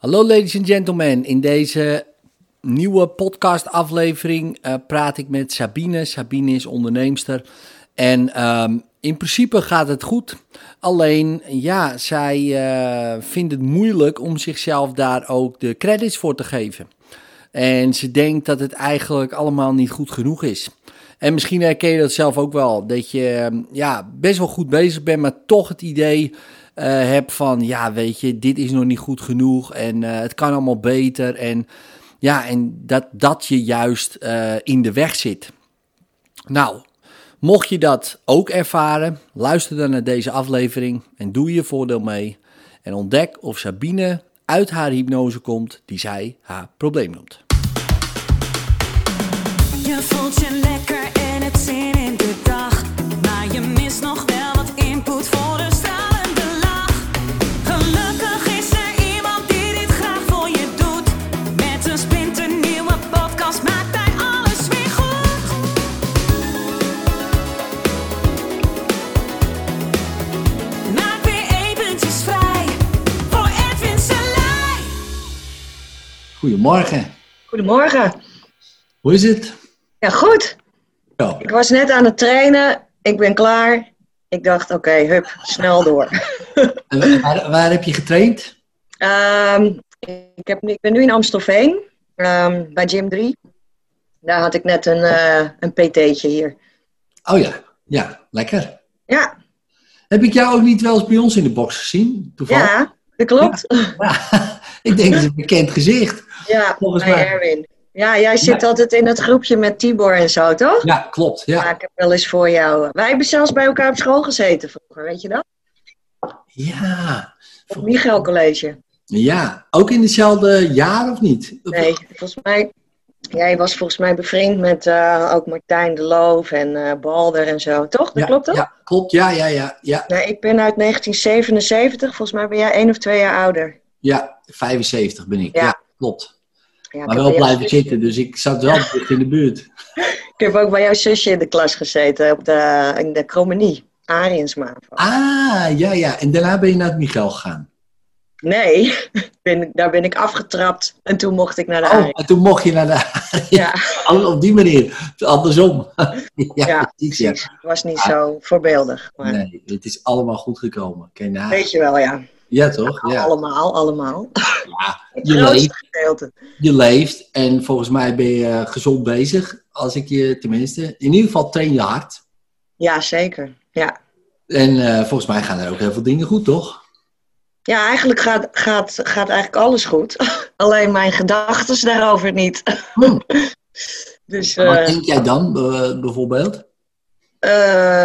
Hallo ladies and gentlemen, in deze nieuwe podcastaflevering uh, praat ik met Sabine. Sabine is onderneemster en um, in principe gaat het goed. Alleen, ja, zij uh, vindt het moeilijk om zichzelf daar ook de credits voor te geven. En ze denkt dat het eigenlijk allemaal niet goed genoeg is. En misschien herken je dat zelf ook wel. Dat je ja, best wel goed bezig bent, maar toch het idee uh, hebt van... Ja, weet je, dit is nog niet goed genoeg en uh, het kan allemaal beter. En ja, en dat, dat je juist uh, in de weg zit. Nou, mocht je dat ook ervaren, luister dan naar deze aflevering en doe je voordeel mee. En ontdek of Sabine uit haar hypnose komt die zij haar probleem noemt. Je Goedemorgen, Goedemorgen. hoe is het? Ja, goed. Ja. Ik was net aan het trainen. Ik ben klaar. Ik dacht, oké, hup, snel door. En waar, waar heb je getraind? Ehm, ik, heb, ik ben nu in Amstelveen, ehm, bij Gym 3. Daar had ik net een, eh, een PT'tje hier. Oh ja, ja, lekker. Ja, Heb ik jou ook niet wel eens bij ons in de box gezien? Toevallig? ja, dat klopt. Ja, ik denk dat het een bekend gezicht. Ja, Volgens bij mij. Erwin. Ja, jij zit altijd in het groepje met Tibor en zo, toch? Ja, klopt. Ja, Ja, ik heb wel eens voor jou. Wij hebben zelfs bij elkaar op school gezeten vroeger, weet je dat? ja. Op Michael College. ja. ook in hetzelfde jaar of niet? Nee, volgens mij. Jij was volgens mij bevriend met eh, ook Martijn de Loof en eh, Balder en zo, toch? Dat ja, klopt toch? Ja, klopt. Ja, ja, ja, ja. Ik ben uit 1977. Volgens mij ben jij één of twee jaar ouder. Ja, 75 ben ik. Ja, Ja. klopt. Ja, Maar wel blijven zusje- zitten, dus ik zat wel dicht in de buurt. ik heb ook bij jouw zusje in de klas gezeten, op de, in de Cromenie, Ariensma. Ah, ja, ja. En daarna ben je naar het Michel gegaan. Nee, ben, daar ben ik afgetrapt en toen mocht ik naar de Oh, en toen mocht je naar de... Ja, Oh, op die manier. Andersom. ja, Ja, precies. Ja. Het was niet zo voorbeeldig. Maar Nee, het is allemaal goed gekomen. Weet je wel, ja. Ja, toch? Ja. Allemaal, allemaal. ja. Je leeft, gedeelte. je leeft en volgens mij ben je eh, gezond bezig. Als ik je tenminste... In ieder geval train je hard. Ja, zeker. Ja. En eh, volgens mij gaan er ook heel veel dingen goed, toch? Ja, eigenlijk gaat, gaat, gaat eigenlijk alles goed. Alleen mijn gedachten daarover niet. Hm. Dus Wat eh, denk jij dan, bijvoorbeeld?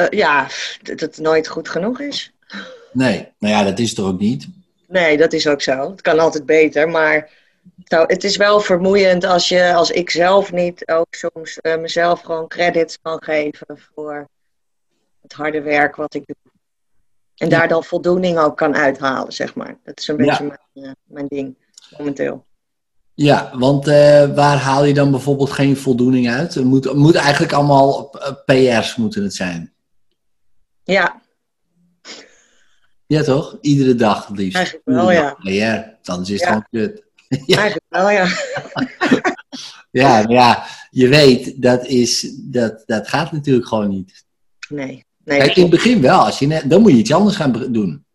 ja, dat het nooit goed genoeg is. Nee, nou ja, dat is toch ook niet? Nee, dat is ook zo. Het kan altijd beter, maar nou, het is wel vermoeiend als, je, als ik zelf niet ook soms eh, mezelf gewoon credits kan geven voor het harde werk wat ik doe. En daar dan voldoening ook kan uithalen, zeg maar. Dat is een Ja. beetje mijn, eh, mijn ding momenteel. Ja, want eh, waar haal je dan bijvoorbeeld geen voldoening uit? Het moet, moet eigenlijk allemaal PR's moeten het zijn. Ja, Ja, toch? Iedere dag het liefst. Eigenlijk wel, ja. PR, anders is het Ja. gewoon kut. Ja. eigenlijk wel, ja. Ja, ja, je weet, dat, is, dat, dat gaat natuurlijk gewoon niet. Nee. nee Kijk, in het begin wel, als je net, dan moet je iets anders gaan doen.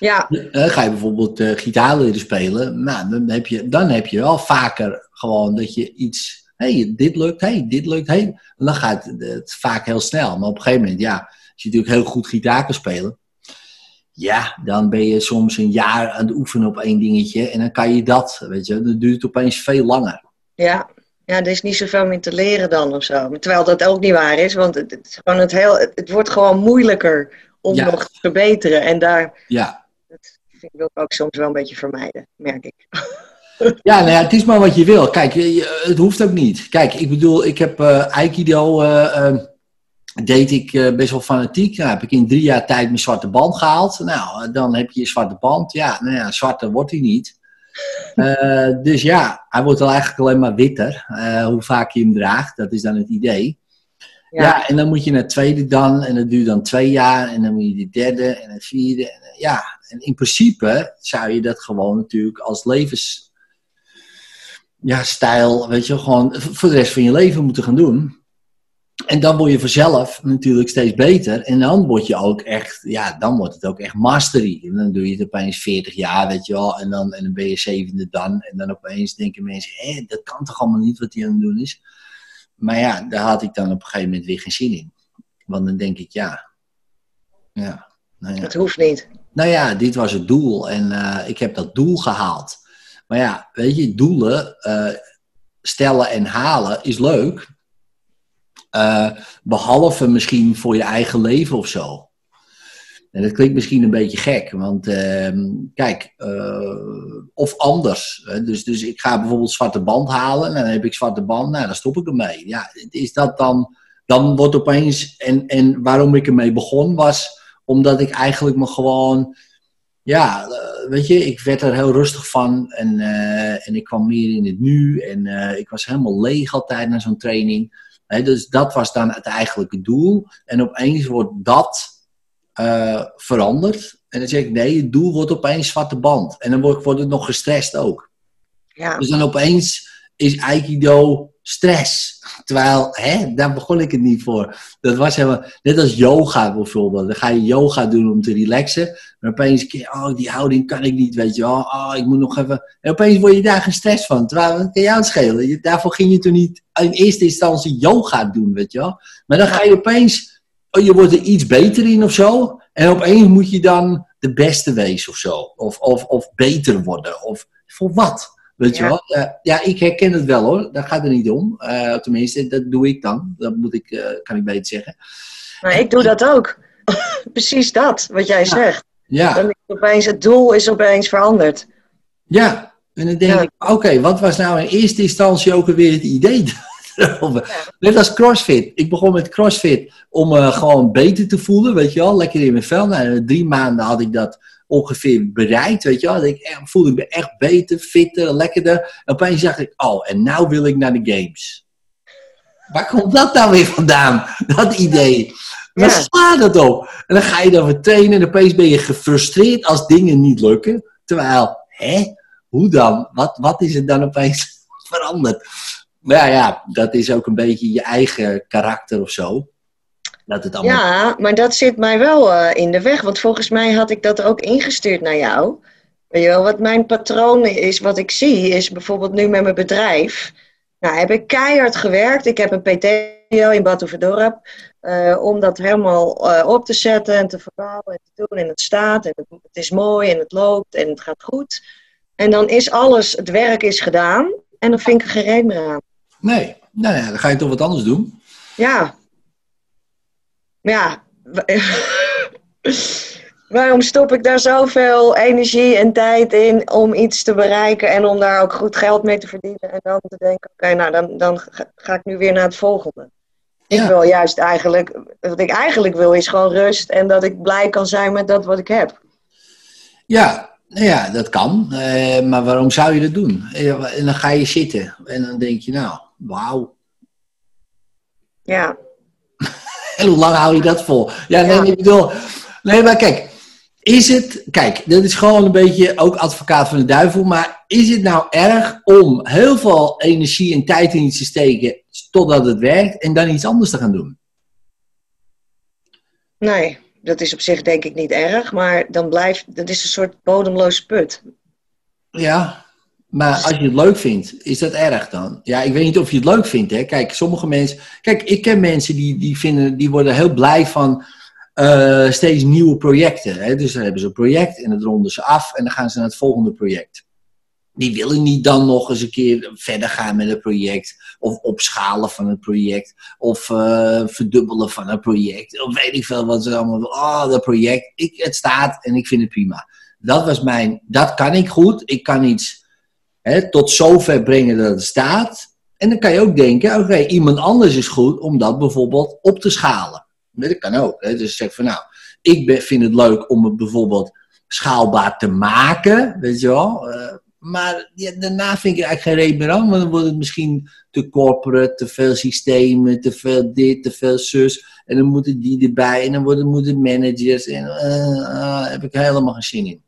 Ja, Eh, ga je bijvoorbeeld eh, gitaar leren spelen, nou, dan, heb je, dan heb je wel vaker gewoon dat je iets, hey, dit lukt, hey, dit lukt, hey. En dan gaat het, het vaak heel snel. Maar op een gegeven moment, ja, als je natuurlijk heel goed gitaar kan spelen, ja, dan ben je soms een jaar aan het oefenen op één dingetje en dan kan je dat, weet je, dan duurt opeens veel langer. ja. Ja, er is niet zoveel meer te leren dan of zo. Terwijl dat ook niet waar is, want het, het is gewoon het, heel, het, wordt gewoon moeilijker om Ja. nog te verbeteren. En daar Ja, dat vind ik, wil ik ook soms wel een beetje vermijden, merk ik. Ja, nou ja, het is maar wat je wil. Kijk, het hoeft ook niet. Kijk, ik bedoel, ik heb Aikido, eh, deed ik eh, best wel fanatiek. Nou, heb ik in drie jaar tijd mijn zwarte band gehaald. Nou, eh, dan heb je je zwarte band. Ja, nou ja, zwarte wordt hij niet. Eh, dus ja, hij wordt wel eigenlijk alleen maar witter. hoe vaak je hem draagt, dat is dan het idee. Ja. Ja. en dan moet je naar het tweede dan, en dat duurt dan twee jaar, en dan moet je de derde en het vierde. En, ja, en in principe zou je dat gewoon natuurlijk als levens, ja, stijl, weet je, gewoon voor de rest van je leven moeten gaan doen. En dan word je vanzelf natuurlijk steeds beter. En dan word je ook echt, ja, dan wordt het ook echt mastery. En dan doe je het opeens 40 jaar, weet je wel. En dan, en dan ben je zevende dan. En dan opeens denken mensen, hé, dat kan toch allemaal niet wat hij aan het doen is. Maar ja, daar had ik dan op een gegeven moment weer geen zin in. Want dan denk ik, ja, ja, nou ja. Het hoeft niet. Nou ja, dit was het doel en eh, ik heb dat doel gehaald. Maar ja, weet je, doelen eh, stellen en halen is leuk. Eh, behalve misschien voor je eigen leven of zo. En dat klinkt misschien een beetje gek, want ehm, kijk, eh, of anders. Dus, dus ik ga bijvoorbeeld zwarte band halen en dan heb ik zwarte band, nou dan stop ik ermee. Ja, is dat dan, dan wordt opeens, en, en waarom ik ermee begon was omdat ik eigenlijk me gewoon, ja, eh, weet je, ik werd er heel rustig van en, en ik kwam meer in het nu en ik was helemaal leeg altijd na zo'n training. Dus dat was dan het eigenlijke doel. En opeens wordt dat eh, veranderd. En dan zeg ik, nee, het doel wordt opeens zwarte band. En dan word, wordt het nog gestrest ook. Ja. Dus dan opeens is Aikido stress. Terwijl, hè, daar begon ik het niet voor. Dat was helemaal, net als yoga bijvoorbeeld. Dan ga je yoga doen om te relaxen. Maar opeens, oh, die houding kan ik niet, weet je wel. Oh, ik moet nog even... En opeens word je daar gestrest van. Terwijl, dat kan jou het schelen. Je- Daarvoor ging je toen niet in eerste instantie yoga doen, weet je. Maar dan ga je opeens... Oh, je wordt er iets beter in of zo. En opeens moet je dan de beste wezen of zo. Of, of, of beter worden. Of voor wat? Weet je Ja. wel? Eh, ja, ik herken het wel hoor. Daar gaat het niet om. Eh, tenminste, dat doe ik dan. Dat moet ik, eh, kan ik beter zeggen. Maar ik doe dat ook. Precies dat, wat jij zegt. Ja, Dan opeens, het doel is opeens veranderd. ja. En dan denk Ja. ik, oké, wat was nou in eerste instantie ook alweer het idee? Net als CrossFit. Ik begon met CrossFit om me gewoon beter te voelen, weet je wel. Lekker in mijn vel. Nou, in drie maanden had ik dat ongeveer bereikt, weet je wel. Dat ik echt, voelde ik me echt beter, fitter, lekkerder. En opeens dacht ik, oh, en nou wil ik naar de games. Waar komt dat nou weer vandaan? Dat idee. Waar Ja. slaat dat op? En dan ga je dan weer trainen en opeens ben je gefrustreerd als dingen niet lukken. Terwijl, hè? Hoe dan? Wat, wat is er dan opeens veranderd? Maar ja, ja, dat is ook een beetje je eigen karakter of zo. Dat het allemaal... Ja, maar dat zit mij wel eh, in de weg. Want volgens mij had ik dat ook ingestuurd naar jou. Weet je wel, wat mijn patroon is, wat ik zie, is bijvoorbeeld nu met mijn bedrijf. Nou, heb ik keihard gewerkt. Ik heb een PTO in Batuverdorp. eh om dat helemaal eh, op te zetten en te verbouwen en te doen. En het staat en het, het is mooi en het loopt en het gaat goed. En dan is alles, het werk is gedaan. En dan vind ik er geen reden meer aan. Nee, nou ja, dan ga je toch wat anders doen. Ja. Maar ja. wa- Waarom stop ik daar zoveel energie en tijd in om iets te bereiken en om daar ook goed geld mee te verdienen en dan te denken, oké, nou dan, dan ga- ik nu weer naar het volgende. Ik wil juist eigenlijk, wat ik eigenlijk wil is gewoon rust en dat ik blij kan zijn met dat wat ik heb. Ja, nou ja, dat kan. Eh, maar waarom zou je dat doen? En dan ga je zitten en dan denk je, nou, wauw. Ja, En hoe lang hou je dat vol? Ja, nee, Ja. ik bedoel... Nee, maar kijk. Is het... Kijk, dat is gewoon een beetje ook advocaat van de duivel. Maar is het nou erg om heel veel energie en tijd in iets te steken... totdat het werkt en dan iets anders te gaan doen? nee, dat is op zich denk ik niet erg, maar dan blijft, dat is een soort bodemloos put. Ja, maar als je het leuk vindt, is dat erg dan? Ja, ik weet niet of je het leuk vindt, hè. Kijk, sommige mensen... Kijk, ik ken mensen die, die, vinden, die worden heel blij van eh, steeds nieuwe projecten. Hè? Dus dan hebben ze een project en dat ronden ze af en dan gaan ze naar het volgende project. Die willen niet dan nog eens een keer verder gaan met het project. Of opschalen van het project. Of eh, verdubbelen van het project. Of weet ik veel wat ze allemaal... Oh, dat project. Ik, het staat en ik vind het prima. Dat was mijn... Dat kan ik goed. Ik kan iets hè, tot zover brengen dat het staat. En dan kan je ook denken... Oké, iemand anders is goed om dat bijvoorbeeld op te schalen. Dat kan ook. Hè? Dus zeg van nou... Ik vind het leuk om het bijvoorbeeld schaalbaar te maken. Weet je wel... Eh, maar daarna vind ik eigenlijk geen reden meer aan. Want dan wordt het misschien te corporate, te veel systemen, te veel dit, te veel zus. En dan moeten die erbij en dan worden, moeten managers. En eh, heb ik helemaal geen zin in.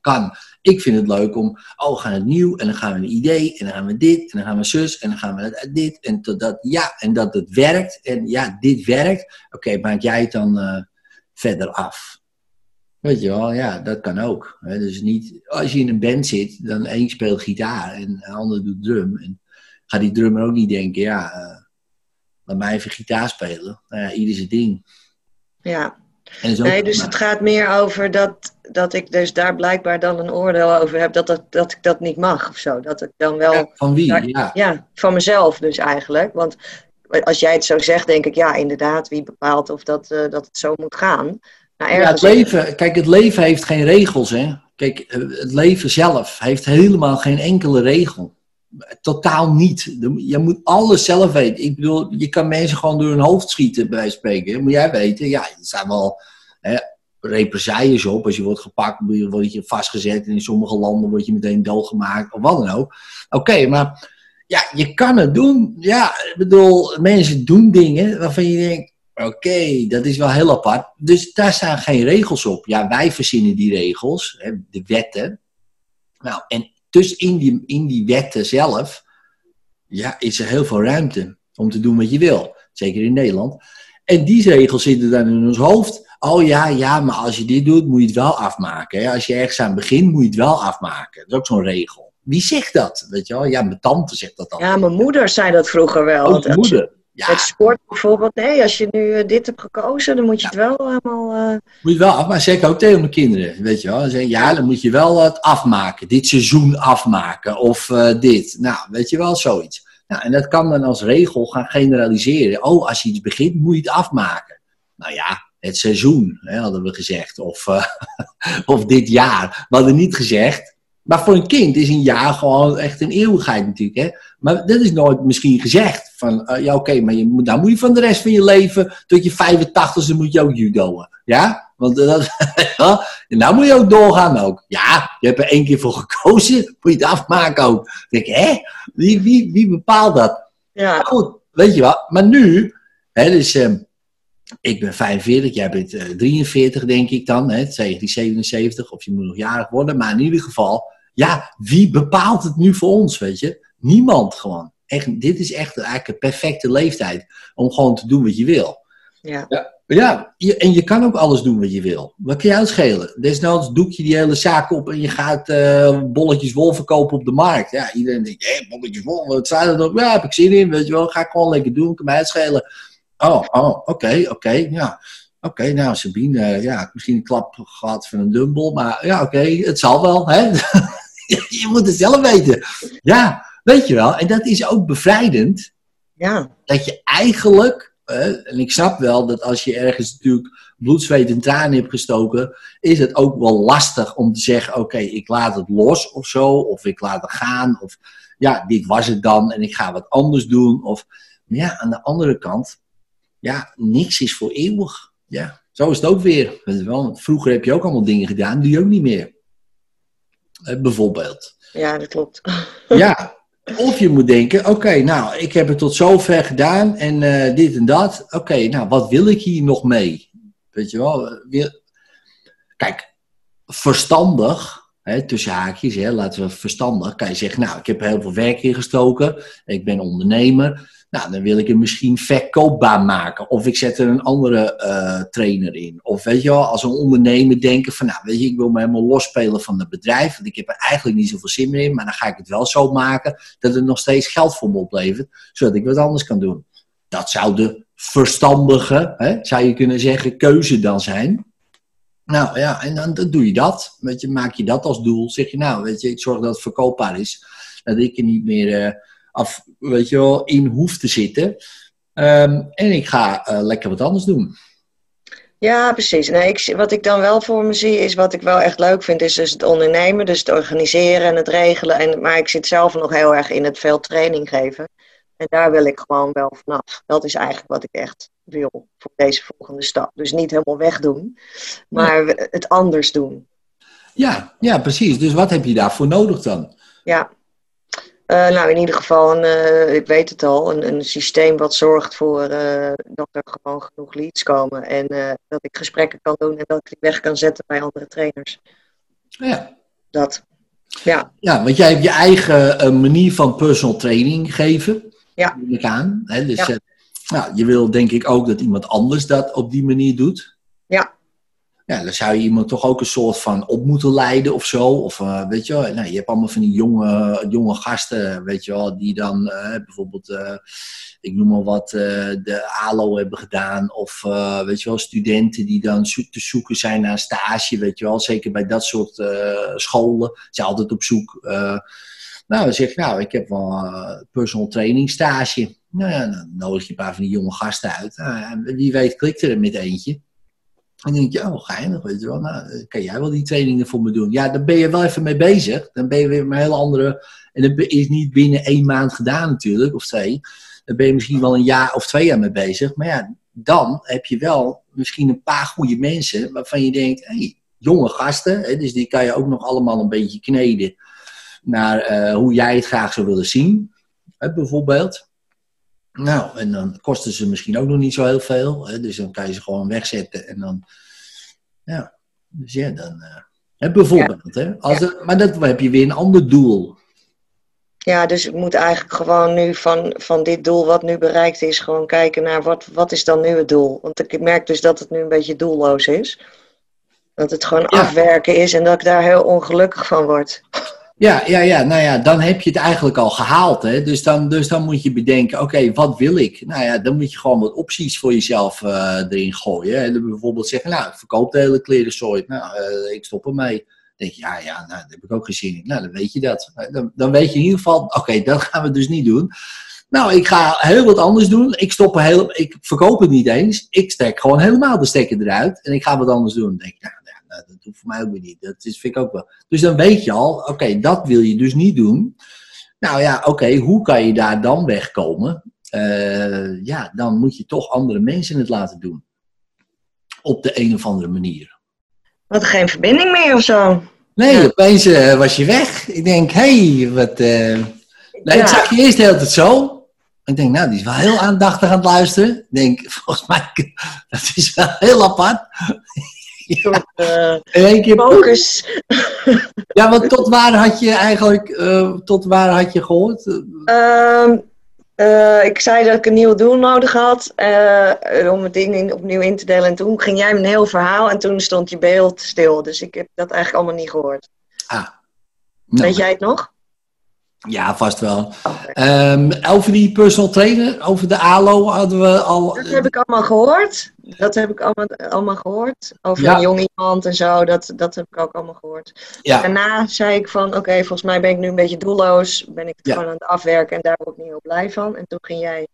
Kan. Ik vind het leuk om, oh, we gaan het nieuw en dan gaan we een idee en dan gaan we dit en dan gaan we zus en dan gaan we dit en tot dat, ja, en dat het werkt. En ja, dit werkt. Oké, maak jij het dan eh, verder af. Weet je wel, ja, dat kan ook. Hè? Dus niet, als je in een band zit, dan één speelt gitaar en de ander doet drum. En gaat die drummer ook niet denken, ja, uh, laat mij even gitaar spelen. Nou ja, ieder zijn ding. Ja. Nee, dus het gaat meer over dat, dat ik dus daar blijkbaar dan een oordeel over heb dat, dat, dat ik dat niet mag of zo. Dat ik dan wel. Ja, van wie? ja. ja, van mezelf dus eigenlijk. Want als jij het zo zegt, denk ik, ja, inderdaad, wie bepaalt of dat, uh, dat het zo moet gaan. Nou, ja, het leven, kijk, het leven heeft geen regels. Hè? Kijk, eh, het leven zelf heeft helemaal geen enkele regel. Totaal niet. Je moet alles zelf weten. Ik bedoel, je kan mensen gewoon door hun hoofd schieten, bij spreken. Moet jij weten, ja, er zijn wel hè, represailles op. Als je wordt gepakt, word je vastgezet. En in sommige landen word je meteen doodgemaakt, of wat dan ook. Oké, maar ja, je kan het doen. Ja, ik bedoel, mensen doen dingen waarvan je denkt, Oké, dat is wel heel apart. Dus daar staan geen regels op. Ja, wij verzinnen die regels, hè, de wetten. Nou, en dus in die, in die wetten zelf, ja, is er heel veel ruimte om te doen wat je wil. Zeker in Nederland. En die regels zitten dan in ons hoofd. Oh ja, ja, maar als je dit doet, moet je het wel afmaken. Als je ergens aan begint, moet je het wel afmaken. Dat is ook zo'n regel. Wie zegt dat? Weet je wel? Ja, mijn tante zegt dat dan. Ja, mijn moeder zei dat vroeger wel. Mijn moeder. Ja. Het sport bijvoorbeeld, nee, als je nu eh, dit hebt gekozen, dan moet je het wel helemaal... Uh... Moet je wel af, maar zeg ook tegen mijn kinderen, weet je wel. Dan zeg, ja, dan moet je wel het afmaken, dit seizoen afmaken, of uh, dit. Nou, weet je wel, zoiets. Nou, en dat kan dan als regel gaan generaliseren. Oh, als je iets begint, moet je het afmaken. Nou ja, het seizoen, hè, hadden we gezegd. Of, uh, of dit jaar. We hadden niet gezegd, maar voor een kind is een jaar gewoon echt een eeuwigheid natuurlijk. Hè? Maar dat is nooit misschien gezegd. Van, uh, ja oké, maar je moet, dan moet je van de rest van je leven, tot je 85ste moet je ook judoën. Ja? Want uh, dat, en moet je ook doorgaan ook. Ja, je hebt er één keer voor gekozen, moet je het afmaken ook. Dan denk ik, hè? Wie, wie, wie bepaalt dat? Ja. Goed, weet je wat? Maar nu, hè, dus... Uh, ik ben 45, jij bent uh, 43 denk ik dan, hè, 1977, of je moet nog jarig worden. Maar in ieder geval, ja, wie bepaalt het nu voor ons, weet je? Niemand gewoon. Echt, dit is echt eigenlijk een perfecte leeftijd om gewoon te doen wat je wil. Ja. ja. Ja, je, en je kan ook alles doen wat je wil. Wat kan jou schelen? Desnoods doek je die hele zaak op en je gaat uh, bolletjes wol verkopen op de markt. Ja, iedereen denkt, hé, bolletjes wol, wat zijn er nog? Ja, heb ik zin in, weet je wel. Ga ik gewoon lekker doen, kan mij het schelen. Oh, oh, oké, okay, oké, okay, ja. Oké, okay, nou Sabine, uh, ja, misschien een klap gehad van een dumbbell, maar ja, oké, het zal wel, hè. je moet het zelf weten. Ja, weet je wel. En dat is ook bevrijdend. Ja. Dat je eigenlijk, en ik snap wel dat als je ergens natuurlijk bloed, zweet en tranen hebt gestoken, is het ook wel lastig om te zeggen: oké, ik laat het los of zo, of ik laat het gaan, of ja, dit was het dan en ik ga wat anders doen. Of, maar ja, aan de andere kant, ja, niks is voor eeuwig. Ja, zo is het ook weer. Vroeger heb je ook allemaal dingen gedaan, die je ook niet meer. Eh, bijvoorbeeld. Ja, dat klopt. ja, of je moet denken, oké, nou, ik heb het tot zover gedaan en uh, dit en dat. Oké, nou, wat wil ik hier nog mee? Weet je wel? Kijk, verstandig, hè, tussen haakjes, hè, laten we verstandig, kan je zeggen, nou, ik heb heel veel werk ingestoken, ik ben ondernemer. Nou, dan wil ik hem misschien verkoopbaar maken. Of ik zet er een andere uh, trainer in. Of weet je wel, als een ondernemer denken van, nou weet je, ik wil me helemaal losspelen van het bedrijf. Want ik heb er eigenlijk niet zoveel zin meer in. Maar dan ga ik het wel zo maken dat het nog steeds geld voor me oplevert. Zodat ik wat anders kan doen. Dat zou de verstandige, hè, zou je kunnen zeggen, keuze dan zijn. Nou ja, en dan, doe je dat. Weet je, maak je dat als doel. Zeg je, nou weet je, ik zorg dat het verkoopbaar is. Dat ik er niet meer... Uh, af, weet je wel, in hoeft te zitten. Um, en ik ga uh, lekker wat anders doen. Ja, precies. Nee, ik, wat ik dan wel voor me zie, is wat ik wel echt leuk vind, is dus het ondernemen, dus het organiseren en het regelen. En, maar ik zit zelf nog heel erg in het veel training geven. En daar wil ik gewoon wel vanaf. Dat is eigenlijk wat ik echt wil voor deze volgende stap. Dus niet helemaal wegdoen, maar het anders doen. Ja, ja, precies. Dus wat heb je daarvoor nodig dan? Ja. Eh, nou, in ieder geval, een, eh, ik weet het al, een, een systeem wat zorgt voor eh, dat er gewoon genoeg leads komen. En dat ik gesprekken kan doen en dat ik die weg kan zetten bij andere trainers. Ja, Dat. Ja, ja want jij hebt je eigen manier van personal training geven. Ja. Ik aan. Hè? Dus Ja. nou, je wil denk ik ook dat iemand anders dat op die manier doet. Ja. Dan zou je iemand toch ook een soort van op moeten leiden of zo. Of eh, weet je nou, je hebt allemaal van die jonge, jonge gasten, weet je wel, die dan eh, bijvoorbeeld, eh, ik noem maar wat, de ALO hebben gedaan. Of weet je wel, studenten die dan te zoeken zijn naar een stage, weet je wel. Zeker bij dat soort scholen zijn altijd op zoek. nou, dan zeg je, nou, ik heb wel eh, personal training stage. Nou ja, dan nodig je een paar van die jonge gasten uit. Nou wie weet klikt er met eentje. En dan denk je, oh, geinig, weet je wel. Nou, eh, kan jij wel die trainingen voor me doen? Ja, dan ben je wel even mee bezig. Dan ben je weer met een hele andere... En dat is niet binnen één maand gedaan natuurlijk, of twee. Dan ben je misschien wel een jaar of twee jaar mee bezig. Maar ja, dan heb je wel misschien een paar goede mensen... waarvan je denkt, hey, jonge gasten. Hè, dus die kan je ook nog allemaal een beetje kneden... naar eh, hoe jij het graag zou willen zien, bijvoorbeeld. Nou, en dan kosten ze misschien ook nog niet zo heel veel. Hè, dus dan kan je ze gewoon wegzetten en dan. Ja, dus ja, dan. eh, hè, bijvoorbeeld, hè, als er- maar dat heb je weer een ander doel. ja dus ik moet eigenlijk gewoon nu van, van dit doel wat nu bereikt is, gewoon kijken naar wat, wat is dan nu het doel. Want ik merk dus dat het nu een beetje doelloos is. Dat het gewoon Ja. afwerken is en dat ik daar heel ongelukkig van word. Ja, ja, ja, nou ja, dan heb je het eigenlijk al gehaald. Hè? Dus, dan, dus dan moet je bedenken, oké, wat wil ik? Nou ja, dan moet je gewoon wat opties voor jezelf eh, erin gooien. En bijvoorbeeld zeggen, nou, ik verkoop de hele klerenzooi. Nou, eh, ik stop ermee. Dan denk je, ja, ja, nou, daar heb ik ook in. Nou, dan weet je dat. Dan, dan weet je in ieder geval, oké, dat gaan we dus niet doen. Nou, ik ga heel wat anders doen. Ik, stop heel, ik verkoop het niet eens. Ik stek gewoon helemaal de stekker eruit. En ik ga wat anders doen. Dan denk ik, nou, nou, dat hoeft voor mij ook weer niet. Dat is, vind ik ook wel. Dus dan weet je al, oké, dat wil je dus niet doen. Nou ja, oké, hoe kan je daar dan wegkomen? Eh, ja, dan moet je toch andere mensen het laten doen. Op de een of andere manier. Had geen verbinding meer of zo. Nee, Ja. opeens eh, was je weg. Ik denk, hé, hey, wat... eh, Nee, Ja. ik zag je eerst de hele tijd zo. Ik denk, nou, die is wel heel aandachtig aan het luisteren. Ik denk, volgens mij, dat is wel heel apart. Soort eh, keer, focus. ja, want tot waar had je eigenlijk, eh, tot waar had je gehoord? Ehm, eh, ik zei dat ik een nieuw doel nodig had om het ding in, opnieuw in te delen. En toen ging jij een heel verhaal en toen stond je beeld stil. Dus ik heb dat eigenlijk allemaal niet gehoord. Ah. Nou, Weet jij het nog? Ja, vast wel. Ehm, over die personal trainer, over de ALO hadden we al... Dat heb ik allemaal gehoord. Dat heb ik allemaal, allemaal gehoord. Over Ja. een jong iemand en zo. Dat, dat heb ik ook allemaal gehoord. ja, Daarna zei ik van, oké, volgens mij ben ik nu een beetje doelloos. Ben ik het Ja. gewoon aan het afwerken en daar word ik niet heel blij van. En toen ging jij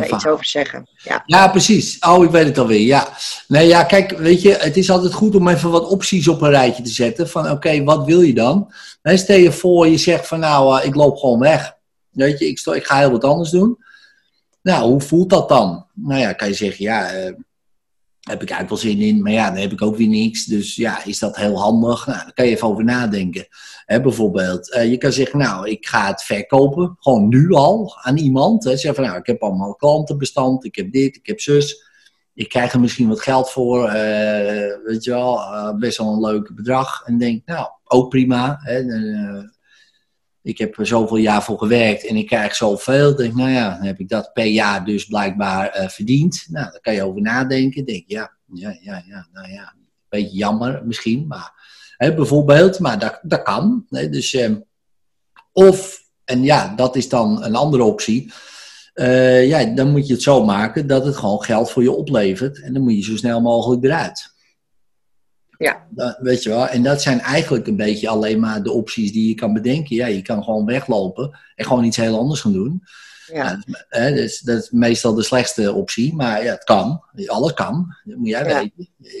daar iets over zeggen. Ja, Ja, precies. Oh, ik weet het alweer. Ja. Nee, ja, kijk, weet je, het is altijd goed om even wat opties op een rijtje te zetten. Van, oké, wat wil je dan? Nee, stel je voor, je zegt van, nou, eh, ik loop gewoon weg. Weet je, ik, ik ga heel wat anders doen. Nou, hoe voelt dat dan? Nou ja, kan je zeggen, ja, eh, heb ik eigenlijk wel zin in. Maar ja, dan heb ik ook weer niks. Dus ja, is dat heel handig? Nou, daar kan je even over nadenken. Bijvoorbeeld, eh, je kan zeggen, nou, ik ga het verkopen. Gewoon nu al aan iemand. Hè. Zeg van, nou, ik heb allemaal klantenbestand. Ik heb dit, ik heb zus. Ik krijg er misschien wat geld voor. eh, weet je wel, eh, best wel een leuk bedrag. En denk, nou, ook prima. Hè. Dan, ik heb er zoveel jaar voor gewerkt en ik krijg zoveel. Denk, nou ja, dan heb ik dat per jaar dus blijkbaar eh, verdiend. Nou, daar kan je over nadenken. Denk, ja, ja, ja, ja, nou ja. Beetje jammer misschien, maar hè, bijvoorbeeld, maar dat, dat kan. Hè, dus, eh, of, en ja, dat is dan een andere optie. Eh, ja, dan moet je het zo maken dat het gewoon geld voor je oplevert. En dan moet je zo snel mogelijk eruit. Ja. Dat, weet je wel. En dat zijn eigenlijk een beetje alleen maar de opties die je kan bedenken. Ja, je kan gewoon weglopen en gewoon iets heel anders gaan doen. ja. Ja, hè, dus dat is meestal de slechtste optie, maar ja, het kan. Alles kan, dat moet jij Ja. weten. Eh,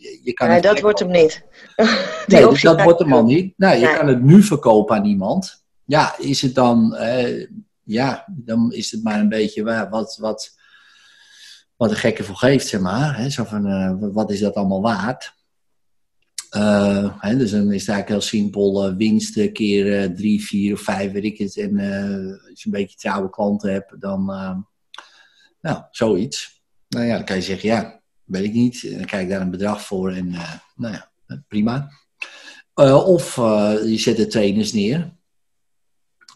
je, je kan Nee, dat wordt hem niet. Nee, optie dat wordt hem al niet. Nou, je Nee. kan het nu verkopen aan iemand. Ja, is het dan... eh, ja, dan is het maar een beetje wa- wat, wat, wat de gekke voor geeft, zeg maar. Hè? Zo van, eh, wat is dat allemaal waard? Eh, dus dan is het eigenlijk heel simpel. eh, winst keer eh, drie, vier of vijf, weet ik het. En als je een beetje trouwe klanten hebt, dan... nou, zoiets. Nou ja, dan kan je zeggen, ja, weet ik niet. En dan krijg ik daar een bedrag voor en nou ja, prima. Of je zet de trainers neer.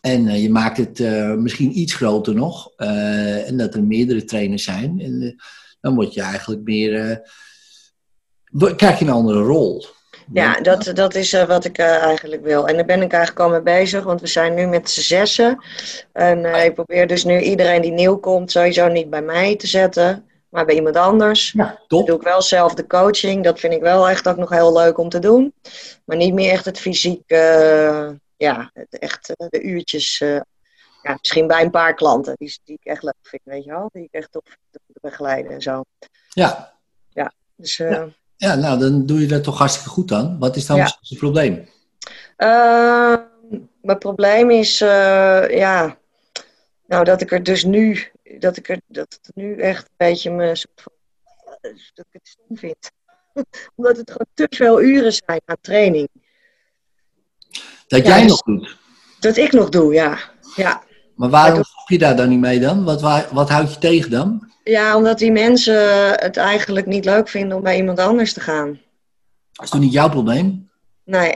En je maakt het misschien iets groter nog. en dat er meerdere trainers zijn. En dan word je eigenlijk meer... krijg je een andere rol. Ja, dat, dat is eh, wat ik eh, eigenlijk wil. En daar ben ik eigenlijk al mee bezig, want we zijn nu met z'n zessen. En eh, ik probeer dus nu iedereen die nieuw komt, sowieso niet bij mij te zetten, maar bij iemand anders. Ja, top. doe ik wel zelf de coaching. Dat vind ik wel echt ook nog heel leuk om te doen. Maar niet meer echt het fysiek, ja, het echt de uurtjes. ja, misschien bij een paar klanten die, die ik echt leuk vind, weet je wel. Die ik echt tof vind te begeleiden en zo. Ja. Dus Ja. Ja, nou dan doe je dat toch hartstikke goed dan. Wat is dan Ja. het probleem? Uh, mijn probleem is, eh, ja, nou dat ik er dus nu, dat ik er, dat het nu echt een beetje me, soort van, dat ik het stom vind. Omdat het gewoon te veel uren zijn aan training. Dat Ja, jij dus- nog doet. Dat ik nog doe, ja. Ja, Maar waarom dat- stop je daar dan niet mee dan? Wat, wa- wat houdt je tegen dan? ja omdat die mensen het eigenlijk niet leuk vinden om bij iemand anders te gaan. Dat is toch niet jouw probleem? Nee.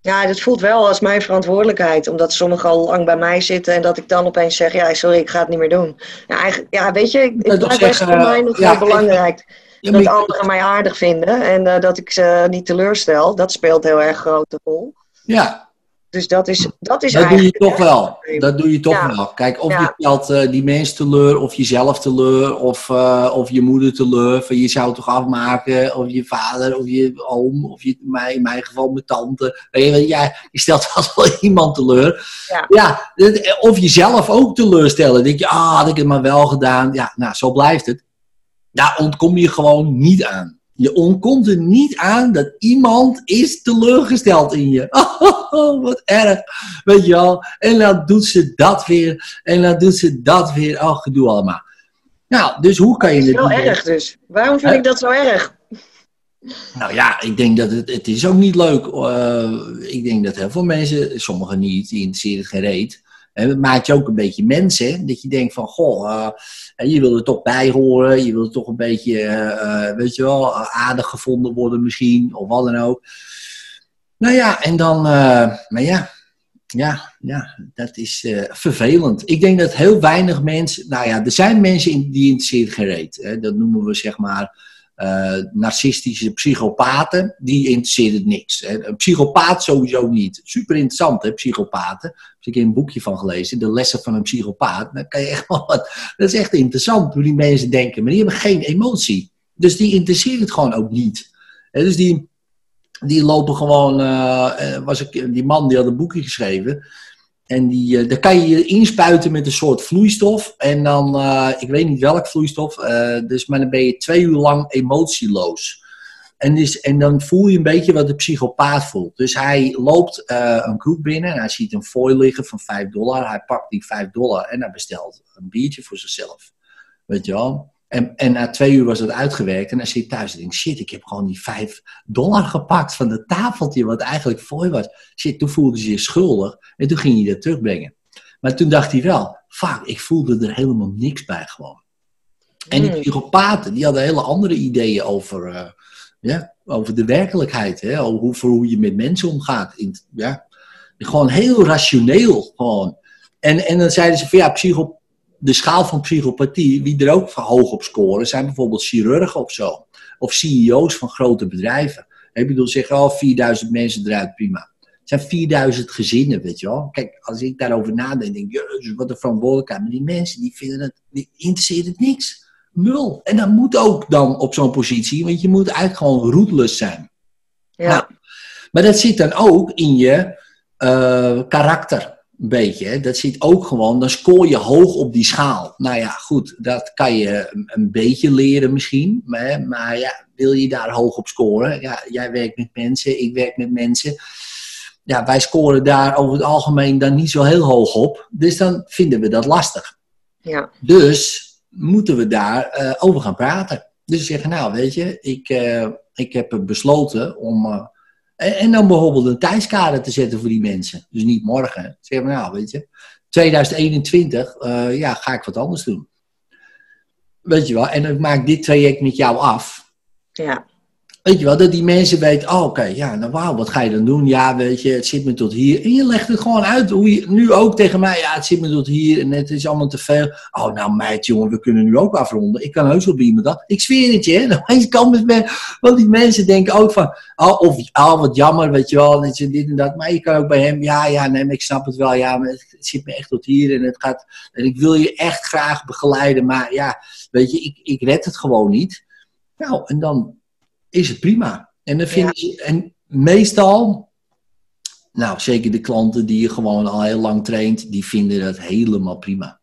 Ja, dat voelt wel als mijn verantwoordelijkheid. Omdat sommigen al lang bij mij zitten en dat ik dan opeens zeg: Ja, sorry, ik ga het niet meer doen. Ja, eigenlijk, ja weet je, blijft best zeggen, voor mij nog ja, heel belangrijk. Ja, dat anderen mij aardig vinden en eh, dat ik ze niet teleurstel. Dat speelt heel erg grote rol. ja, Dus dat is, dat is dat doe je eigenlijk. toch wel. Dat doe je toch Ja. wel. Kijk, of Ja. je stelt eh, die mensen teleur, of jezelf teleur, of, eh, of je moeder teleur. Van je zou het toch afmaken, of je vader, of je oom, of je, mij- in mijn geval mijn tante. Je, ja, je stelt altijd wel iemand teleur. Ja. dat- of jezelf ook teleurstellen. Dan denk je, ah, had ik het maar wel gedaan. Ja, nou, zo blijft het. Daar ontkom je gewoon niet aan. Je ontkomt er niet aan dat iemand is teleurgesteld in je. Oh, wat erg. Weet je wel. En dan doet ze dat weer. En dan doet ze dat weer. Oh, gedoe allemaal. Nou, dus hoe kan je Dat is het wel erg dus. Waarom vind ik dat zo erg? Nou ja, ik denk dat het, het is ook niet leuk. Eh, ik denk dat heel veel mensen, sommigen niet, die interesseren het geen reet. En het maakt je ook een beetje mens, hè? Dat je denkt van, goh, eh, en je wil er toch bij horen. Je wil toch een beetje, eh, eh, weet je wel, aardig gevonden worden misschien. Of wat dan ook. Nou ja, en dan, eh, maar ja, ja, ja, dat is vervelend. Ik denk dat heel weinig mensen, nou ja, er zijn mensen in- die interesseren geen reet. Hè? Dat noemen we zeg maar narcistische psychopaten, die interesseert het niks. Hè. Een psychopaat sowieso niet. Super interessant, hè, psychopaten. Heb ik een boekje van gelezen, De lessen van een psychopaat. Kan je echt wel wat. Dat is echt interessant hoe die mensen denken, maar die hebben geen emotie. Dus die interesseert het gewoon ook niet. Dus die, die lopen gewoon. eh, eh, was ik, die man die had een boekje geschreven. En die, eh, daar kan je je inspuiten met een soort vloeistof. En dan, eh, ik weet niet welk vloeistof, eh, dus, maar dan ben je twee uur lang emotieloos. En, dus, en dan voel je een beetje wat de psychopaat voelt. Dus hij loopt een kroeg binnen en hij ziet een fooi liggen van 5 dollar. Hij pakt die 5 dollar en hij bestelt een biertje voor zichzelf. Weet je wel? En, en na twee uur was het uitgewerkt en dan zit hij thuis en denkt, shit, ik heb gewoon die 5 dollar gepakt van het tafeltje wat eigenlijk fooi was. Shit, toen voelde hij zich schuldig en toen ging hij dat terugbrengen. Maar toen dacht hij wel, fuck, ik voelde er helemaal niks bij gewoon. En die Hmm. psychopaten, die hadden hele andere ideeën over, eh, ja, over de werkelijkheid. Hè? Over hoe, voor je met mensen omgaat. In, ja. Gewoon heel rationeel. Gewoon. En, en dan zeiden ze van ja, psycho, de schaal van psychopathie, wie er ook hoog op scoren, zijn bijvoorbeeld chirurgen of zo. Of CEO's van grote bedrijven. Ik bedoel, zeggen, oh, 4000 mensen eruit, prima. Het zijn 4000 gezinnen, weet je wel. Kijk, als ik daarover nadenk, denk ik, jezus, wat een verantwoordelijkheid. Maar die mensen, die vinden het, die interesseert het niks. Nul. En dat moet ook dan op zo'n positie, want je moet eigenlijk gewoon ruthless zijn. Ja. Nou, maar dat zit dan ook in je eh, karakter. Een beetje. Hè? Dat zit ook gewoon, dan scoor je hoog op die schaal. Nou ja, goed, dat kan je een, beetje leren misschien. Maar, maar ja, wil je daar hoog op scoren? Ja, jij werkt met mensen, ik werk met mensen. Ja, wij scoren daar over het algemeen dan niet zo heel hoog op. Dus dan vinden we dat lastig. ja. Dus moeten we daar eh, over gaan praten. Dus ze zeggen, nou weet je, ik, eh, ik heb besloten om... eh, en, dan bijvoorbeeld een tijdskader te zetten voor die mensen. Dus niet morgen. Ze zeggen, nou weet je, 2021 eh, ja, ga ik wat anders doen. Weet je wel, en ik maak dit traject met jou af. Ja, Weet je wel, dat die mensen weten, oh, oké, ja, nou wauw, wat ga je dan doen? Ja, weet je, het zit me tot hier. En je legt het gewoon uit, hoe je, nu ook tegen mij, ja, het zit me tot hier en het is allemaal te veel. Oh, nou meid, jongen, we kunnen nu ook afronden. Ik kan heus bij iemand dat. Ik zweer het je, hè. Dan kan het met, want die mensen denken ook van, oh, of, oh, wat jammer, weet je wel, dit, en dit en dat. Maar je kan ook bij hem, ja, ja, nee, ik snap het wel, ja, maar het, het zit me echt tot hier en het gaat, en ik wil je echt graag begeleiden, maar ja, weet je, ik, ik red het gewoon niet. Nou, en dan is het prima. En dan vinden ze, en meestal, nou zeker de klanten die je gewoon al heel lang traint, die vinden dat helemaal prima.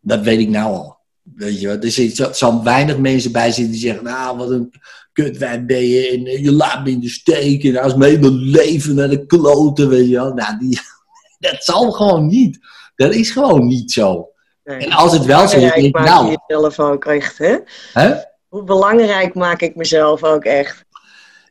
Dat weet ik nou al. Weet je wat? Er zit- zal weinig mensen bij zitten die zeggen, nou wat een kutwijf ben je en eh, je laat me in de steek en als mijn hele leven naar de kloten, weet je wel. Nou, die, dat zal gewoon niet. Dat is gewoon niet zo. nee. En als het wel zo is, Belangrijk denk ik, nou, je ook echt, hè? hè? Hoe belangrijk maak ik mezelf ook echt?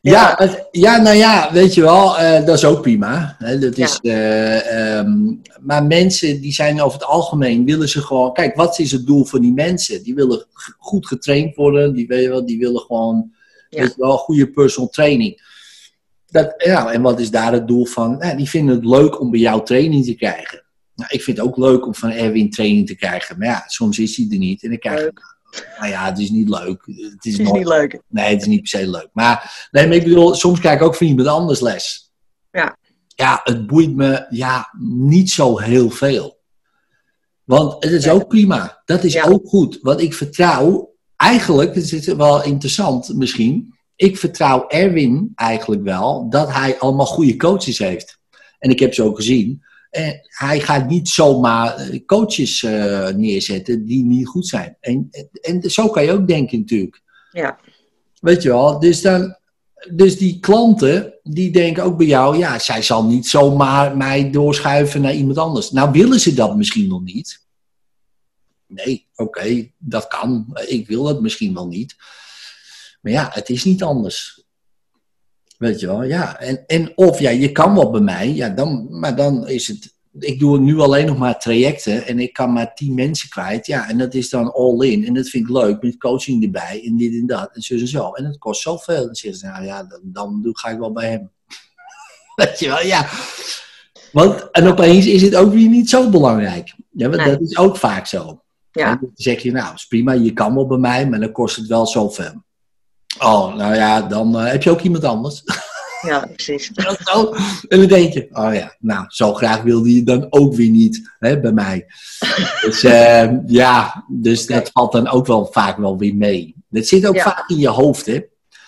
Ja, ja, nou ja, weet je wel, eh, dat is ook prima. Hè, dat is, eh, ehm, maar mensen die zijn over het algemeen, willen ze gewoon... Kijk, wat is het doel van die mensen? Die willen goed getraind worden, die, weet je wel, die willen gewoon Ja. weet je wel, goede personal training. Dat, ja, en wat is daar het doel van? Nou, die vinden het leuk om bij jou training te krijgen. Nou, ik vind het ook leuk om van Erwin training te krijgen. Maar ja, soms is hij er niet. En dan krijg ik, nou ja, het is niet leuk. Het is, Het is nooit- niet leuk. Nee, het is niet per se leuk. Maar, nee, maar ik bedoel, soms krijg ik ook van iemand anders les. Ja. Ja, het boeit me ja, niet zo heel veel. Want het is ook prima. Dat is Ja. ook goed. Want ik vertrouw, eigenlijk, het is wel interessant misschien. Ik vertrouw Erwin eigenlijk wel dat hij allemaal goede coaches heeft. En ik heb ze ook gezien. En hij gaat niet zomaar eh, coaches eh, neerzetten die niet goed zijn. En, en zo kan je ook denken natuurlijk. Ja. Weet je wel, dus, dan, dus die klanten, die denken ook bij jou, ja, zij zal niet zomaar mij doorschuiven naar iemand anders. Nou willen ze dat misschien nog niet. Nee, oké, dat kan. Ik wil dat misschien wel niet. Maar ja, het is niet anders. Weet je wel, ja. En, en of ja, je kan wel bij mij, ja, dan, maar dan is het. Ik doe nu alleen nog maar trajecten en ik kan maar tien mensen kwijt. Ja, en dat is dan all in. En dat vind ik leuk met coaching erbij en dit en dat en zo en zo. En dat kost zoveel. Dan zeggen ze, nou ja, dan, dan ga ik wel bij hem. Weet je wel, ja. Want, en opeens is het ook weer niet zo belangrijk. Ja, want Nee. dat is ook vaak zo. Ja. Dan zeg je, nou, is prima, je kan wel bij mij, maar dan kost het wel zoveel. Oh, nou ja, dan eh, heb je ook iemand anders. Ja, precies. Zo. En dan denk je, oh ja, nou, zo graag wilde je dan ook weer niet hè, bij mij. Dus eh, ja, dus dat valt dan ook wel vaak wel weer mee. Dat zit ook Ja. vaak in je hoofd, hè?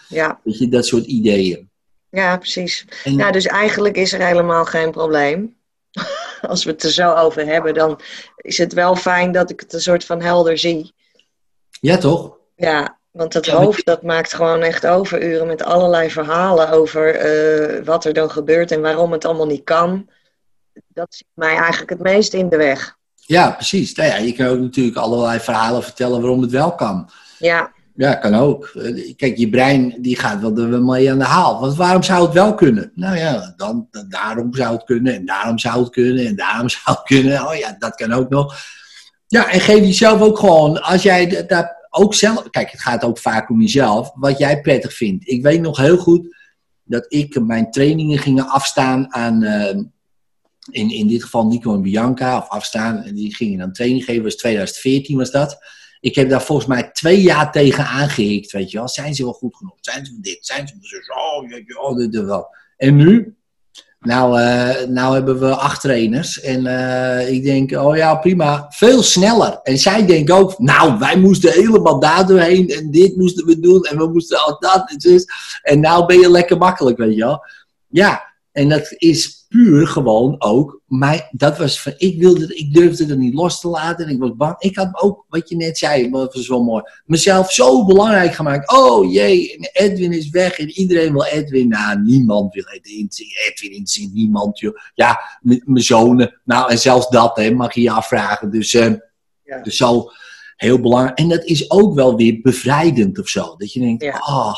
Ja, Weet je, dat soort ideeën. ja, precies. En, Ja, dus eigenlijk is er helemaal geen probleem. Als we het er zo over hebben, dan is het wel fijn dat ik het een soort van helder zie. ja, toch? Ja, want maar- hoofd dat maakt gewoon echt overuren met allerlei verhalen over eh, wat er dan gebeurt en waarom het allemaal niet kan. Dat zit mij eigenlijk het meest in de weg. Ja, precies. Nou ja, je kan ook natuurlijk allerlei verhalen vertellen waarom het wel kan. Ja, Ja, kan ook. Kijk, je brein die gaat wel mee aan de haal. Want waarom zou het wel kunnen? Nou ja, dan, dan- daarom zou het kunnen en daarom zou het kunnen en daarom zou het kunnen. Oh ja, dat kan ook nog. Ja, en geef jezelf ook gewoon, als jij daar ook zelf... Kijk, het gaat ook vaak om jezelf, wat jij prettig vindt. Ik weet nog heel goed dat ik mijn trainingen gingen afstaan aan... eh, in, in dit geval Nico en Bianca, of afstaan. Die gingen dan training geven, was 2014 was dat. Ik heb daar volgens mij twee jaar tegen aangehikt, weet je wel. Zijn ze wel goed genoeg? Zijn ze dit? Zijn ze zus? Oh, ja, ja, oh, dit, dit wel. En nu? Nou, eh, nou hebben we acht trainers. En eh, ik denk, oh ja, prima. Veel sneller. En zij denken ook, nou, wij moesten helemaal daar doorheen. En dit moesten we doen. En we moesten al dat en zus. En nou ben je lekker makkelijk, weet je wel. Ja, en dat is puur gewoon ook, mij, dat was van, ik wilde, ik durfde het niet los te laten en ik was bang. Ik had ook, wat je net zei, maar dat was wel mooi, mezelf zo belangrijk gemaakt. Oh jee, en Edwin is weg en iedereen wil Edwin. Nou, niemand wil Edwin zien, Edwin inzien, niemand joh. Ja, mijn zonen, nou en zelfs dat hè, mag je je afvragen. Dus, eh, Ja. dus zo, heel belangrijk. En dat is ook wel weer bevrijdend of zo. Dat je denkt, Ja. ah,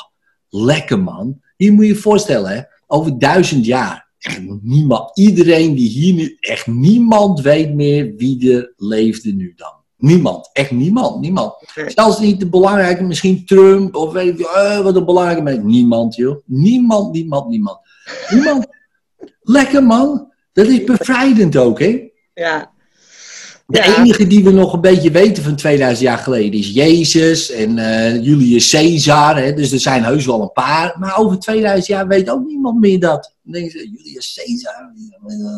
lekker man. Hier moet je je voorstellen, hè, over duizend jaar. Echt niemand, iedereen die hier nu, echt niemand weet meer wie er leefde nu dan. Niemand, echt niemand, niemand. Zelfs niet de belangrijke, misschien Trump of weet ik eh, wat een belangrijke. Niemand, joh. Niemand, niemand, niemand. Niemand. Lekker man. Dat is bevrijdend ook, hè? Ja. De Ja. enige die we nog een beetje weten van 2000 jaar geleden is Jezus en eh, Julius Caesar. Hè? Dus er zijn heus wel een paar. Maar over 2000 jaar weet ook niemand meer dat. Dan denken ze, Julius Caesar?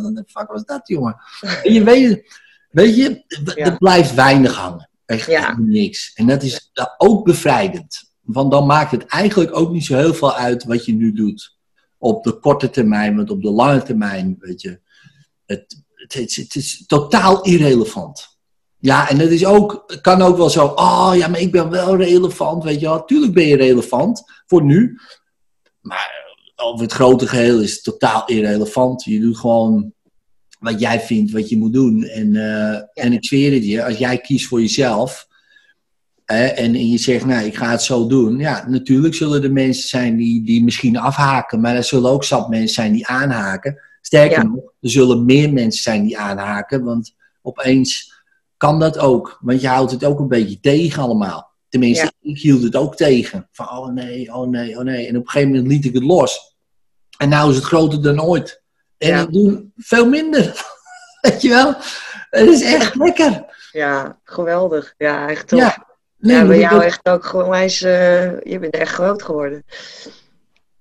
Wat de fuck was dat, jongen? En je weet, weet je, Ja. er blijft weinig hangen. Echt Ja. niks. En dat is ook bevrijdend. Want dan maakt het eigenlijk ook niet zo heel veel uit wat je nu doet. Op de korte termijn, want op de lange termijn, weet je. Het, het, is- het is totaal irrelevant. Ja, en dat is ook, kan ook wel zo, oh ja, maar ik ben wel relevant, weet je wel. Tuurlijk ben je relevant voor nu. Maar over het grote geheel is het totaal irrelevant. Je doet gewoon wat jij vindt, wat je moet doen. En, eh, en ik zweer het je, als jij kiest voor jezelf hè, en, en je zegt, nou, ik ga het zo doen. Ja, natuurlijk zullen er mensen zijn die, die misschien afhaken, maar er zullen ook zat mensen zijn die aanhaken. Sterker Ja. nog, er zullen meer mensen zijn die aanhaken, want opeens kan dat ook. Want je houdt het ook een beetje tegen allemaal. Tenminste, ik hield het ook tegen. Van, oh nee, oh nee, oh nee. En op een gegeven moment liet ik het los. En nou is het groter dan ooit. En Ja. ik doe veel minder. Weet je wel? Het is echt lekker. Ja, geweldig. Ja, echt tof. Ja. Nee, bij jou echt ook gewoon eh, je bent echt groot geworden.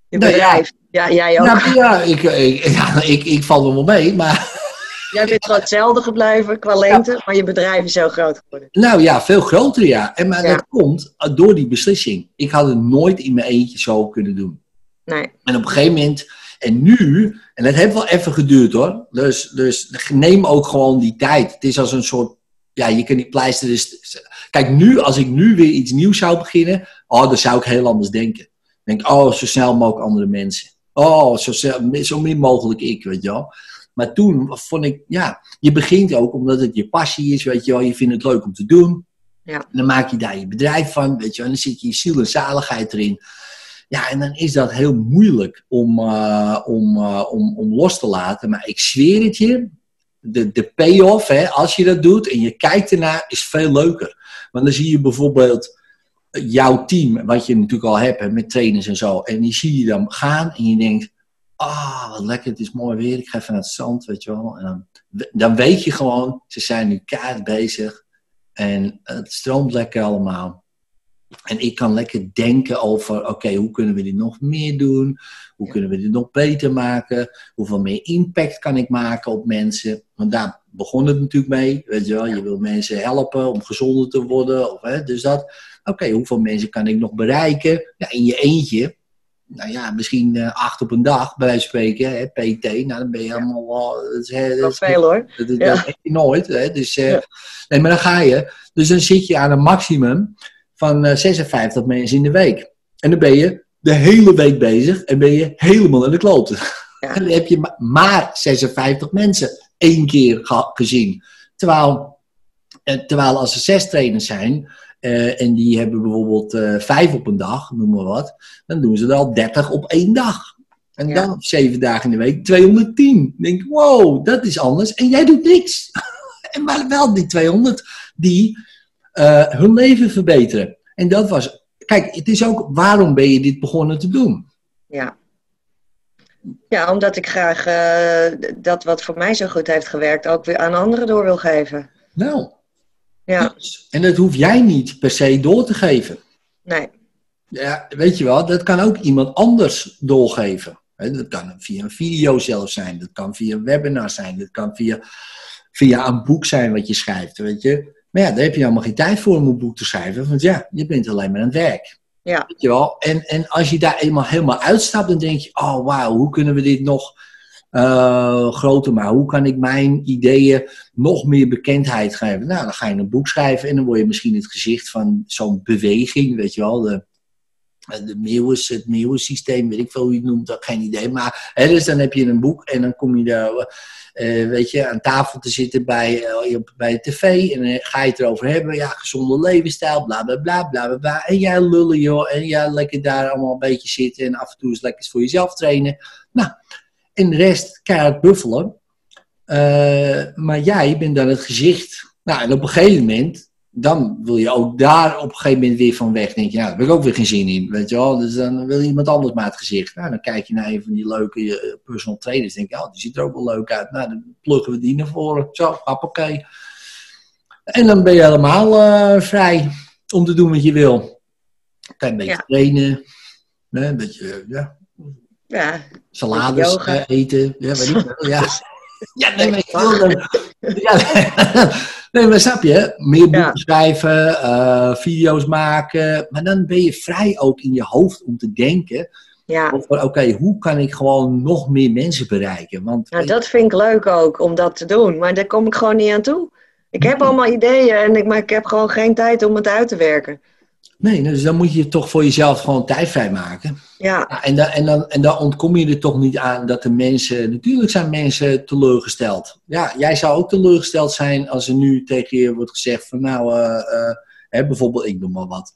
Je Nou ja. bedrijf. Ja, jij ook. Nou, ja, ik, ik, ja, ik, ik val er wel mee, maar... Jij bent gewoon hetzelfde gebleven qua lengte, maar je bedrijf is zo groot geworden. Nou ja, veel groter ja. En, maar Ja. dat komt door die beslissing. Ik had het nooit in mijn eentje zo kunnen doen. Nee, En op een gegeven moment, en nu, en dat heeft wel even geduurd hoor. Dus, dus neem ook gewoon die tijd. Het is als een soort, ja, je kunt die pleister. Dus, kijk, nu, als ik nu weer iets nieuws zou beginnen, oh, dan zou ik heel anders denken. Denk, oh, zo snel mogelijk andere mensen. Oh, zo, snel- zo min mogelijk ik, weet je wel. Maar toen vond ik, ja, je begint ook omdat het je passie is, weet je wel. Je vindt het leuk om te doen. Ja. En dan maak je daar je bedrijf van, weet je wel. En dan zit je je ziel en zaligheid erin. Ja, en dan is dat heel moeilijk om, eh, om, eh, om, om los te laten. Maar ik zweer het je, de, de payoff, hè, als je dat doet en je kijkt ernaar, is veel leuker. Want dan zie je bijvoorbeeld jouw team, wat je natuurlijk al hebt met trainers en zo. En die zie je dan gaan en je denkt, ah, wat lekker, het is mooi weer. Ik ga even naar het zand, weet je wel. En dan, dan weet je gewoon, ze zijn nu kaart bezig. En het stroomt lekker allemaal. En ik kan lekker denken over, oké, hoe kunnen we dit nog meer doen? Hoe kunnen we dit nog beter maken? Hoeveel meer impact kan ik maken op mensen? Want daar begon het natuurlijk mee, weet je wel. Je wil mensen helpen om gezonder te worden. Of, hè, dus dat, oké, hoeveel mensen kan ik nog bereiken? Ja, in je eentje, nou ja, misschien eh, acht op een dag, bij wijze van spreken, hè, PT. Nou, dan ben je helemaal... wel- dat is, hè, dat dat is is- veel hoor. dat, dat Ja. je nooit. Hè? Dus, eh, Ja. nee, maar dan ga je. Dus dan zit je aan een maximum van eh, 56 mensen in de week. En dan ben je de hele week bezig en ben je helemaal in de. Ja. En dan heb je ma- maar 56 mensen één keer ge- gezien. Terwijl, eh, terwijl als er zes trainers zijn eh, en die hebben bijvoorbeeld eh, vijf op een dag, noem maar wat, dan doen ze er al 30 op één dag. En Ja. dan op zeven dagen in de week 210. Dan denk ik, wow, dat is anders. En jij doet niks. En maar wel die 200 die eh, hun leven verbeteren. En dat was, kijk, het is ook, waarom ben je dit begonnen te doen? Ja. Ja, omdat ik graag dat wat voor mij zo goed heeft gewerkt ook weer aan anderen door wil geven. Nou, Ja, en dat hoef jij niet per se door te geven. nee. Ja, weet je wel, dat kan ook iemand anders doorgeven. Dat kan via een video zelf zijn, dat kan via een webinar zijn, dat kan via, via een boek zijn wat je schrijft, weet je. Maar ja, daar heb je allemaal geen tijd voor om een boek te schrijven, want ja, je bent alleen maar aan het werk. Ja, Weet je wel? En, en als je daar eenmaal helemaal uitstapt, dan denk je, oh wauw, hoe kunnen we dit nog eh, groter maken? Hoe kan ik mijn ideeën nog meer bekendheid geven? Nou, dan ga je een boek schrijven en dan word je misschien het gezicht van zo'n beweging, weet je wel, de, de Meeuwis, het Meeuwis-systeem, weet ik veel hoe je het noemt, heb geen idee. Maar dus dan heb je een boek en dan kom je daar. eh, weet je, aan tafel te zitten bij, op- bij de tv. En dan ga je het erover hebben. Ja, gezonde levensstijl, bla bla bla bla bla. En jij lullen, joh. En jij lekker daar allemaal een beetje zitten. En af en toe eens lekker voor jezelf trainen. Nou, en de rest keihard buffelen. Eh, maar jij bent dan het gezicht. Nou, en op een gegeven moment, dan wil je ook daar op een gegeven moment weer van weg. Denk je, nou, daar heb ik ook weer geen zin in. Weet je wel? Dus dan wil iemand anders maar het gezicht. Nou, dan kijk je naar een van die leuke eh, personal trainers. Denk je, oh, die ziet er ook wel leuk uit. Nou, dan pluggen we die naar voren. Zo, hoppakee. En dan ben je helemaal eh, vrij om te doen wat je wil. Kan je een beetje Ja. trainen. hè, Een beetje, ja, Ja, salades eh, eten. Ja, weet ik wel. Ja, ja nee, maar ja, nee, maar snap je? Meer boeken Ja. schrijven, eh, video's maken. Maar dan ben je vrij ook in je hoofd om te denken ja. over, oké, hoe kan ik gewoon nog meer mensen bereiken? Want Nou, dat vind ik leuk ook om dat te doen, maar daar kom ik gewoon niet aan toe. Ik heb allemaal ideeën, en ik, maar ik heb gewoon geen tijd om het uit te werken. Nee, dus dan moet je toch voor jezelf gewoon tijd vrijmaken. Ja, Ja, en, dan, en, dan, en dan ontkom je er toch niet aan dat de mensen, natuurlijk zijn mensen teleurgesteld. Ja, jij zou ook teleurgesteld zijn als er nu tegen je wordt gezegd van nou, eh, eh, hè, bijvoorbeeld ik noem maar wat.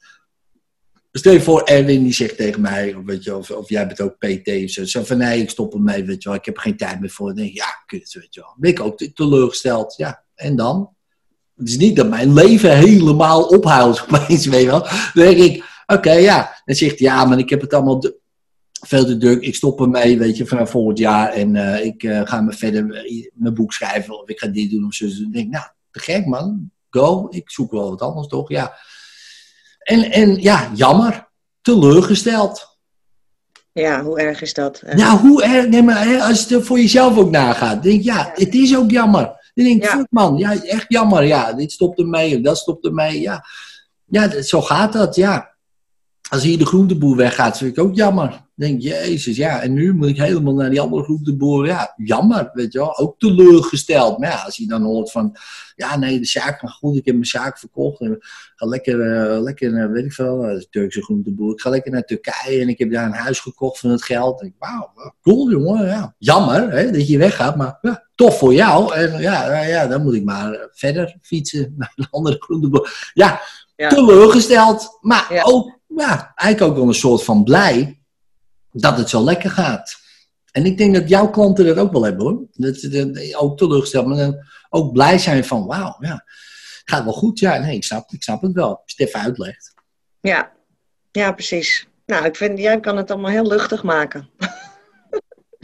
Stel je voor, Erwin die zegt tegen mij, of, weet je, of, of jij bent ook PT of zo, zo van nee, ik stop ermee, weet je wel, ik heb er geen tijd meer voor. Dan denk ik, ja, kut, weet je wel. Ben ik ook te- teleurgesteld, ja, en dan? Het is niet dat mijn leven helemaal ophoudt opeens, weet je wel. Dan denk ik, oké, ja. Dan zegt hij, ja, maar ik heb het allemaal veel te druk. Ik stop ermee, weet je, vanaf volgend jaar. En eh, ik eh, ga me verder eh, mijn boek schrijven. Of ik ga dit doen of zo. Dus ik denk, nou, te gek man. Go. Ik zoek wel wat anders, toch? Ja. En, en ja, jammer. Teleurgesteld. ja, hoe erg is dat? Nou, hoe erg, nee, maar als je er voor jezelf ook nagaat, denk ik, ja, Ja. het is ook jammer. Dan denk ik, Ja. man, ja, echt jammer, ja, dit stopt ermee, dat stopt ermee, ja. Ja, zo gaat dat, ja. Als hier de groenteboer weggaat, vind ik ook jammer. Denk jezus, ja, en nu moet ik helemaal naar die andere groenteboer, ja, jammer, weet je wel, ook teleurgesteld. Maar ja, als je dan hoort van, ja, nee, de zaak gaat goed, ik heb mijn zaak verkocht, en ga lekker, eh, lekker, weet ik veel, eh, de Turkse groenteboer, ik ga lekker naar Turkije en ik heb daar een huis gekocht van het geld. Ik, wauw, cool jongen, ja. Jammer hè, dat je weggaat, maar ja, tof voor jou. En ja, ja, dan moet ik maar verder fietsen naar een andere groenteboer. Ja, Ja. teleurgesteld, maar Ja. ook, ja, eigenlijk ook wel een soort van blij dat het zo lekker gaat. En ik denk dat jouw klanten dat ook wel hebben hoor. Dat ze dat- ook teleurgesteld, maar dan ook blij zijn van wauw, ja, gaat wel goed. Ja, nee, ik snap, ik snap het wel. Als je het even uitlegt. Ja, ja, precies. Nou, ik vind, jij kan het allemaal heel luchtig maken.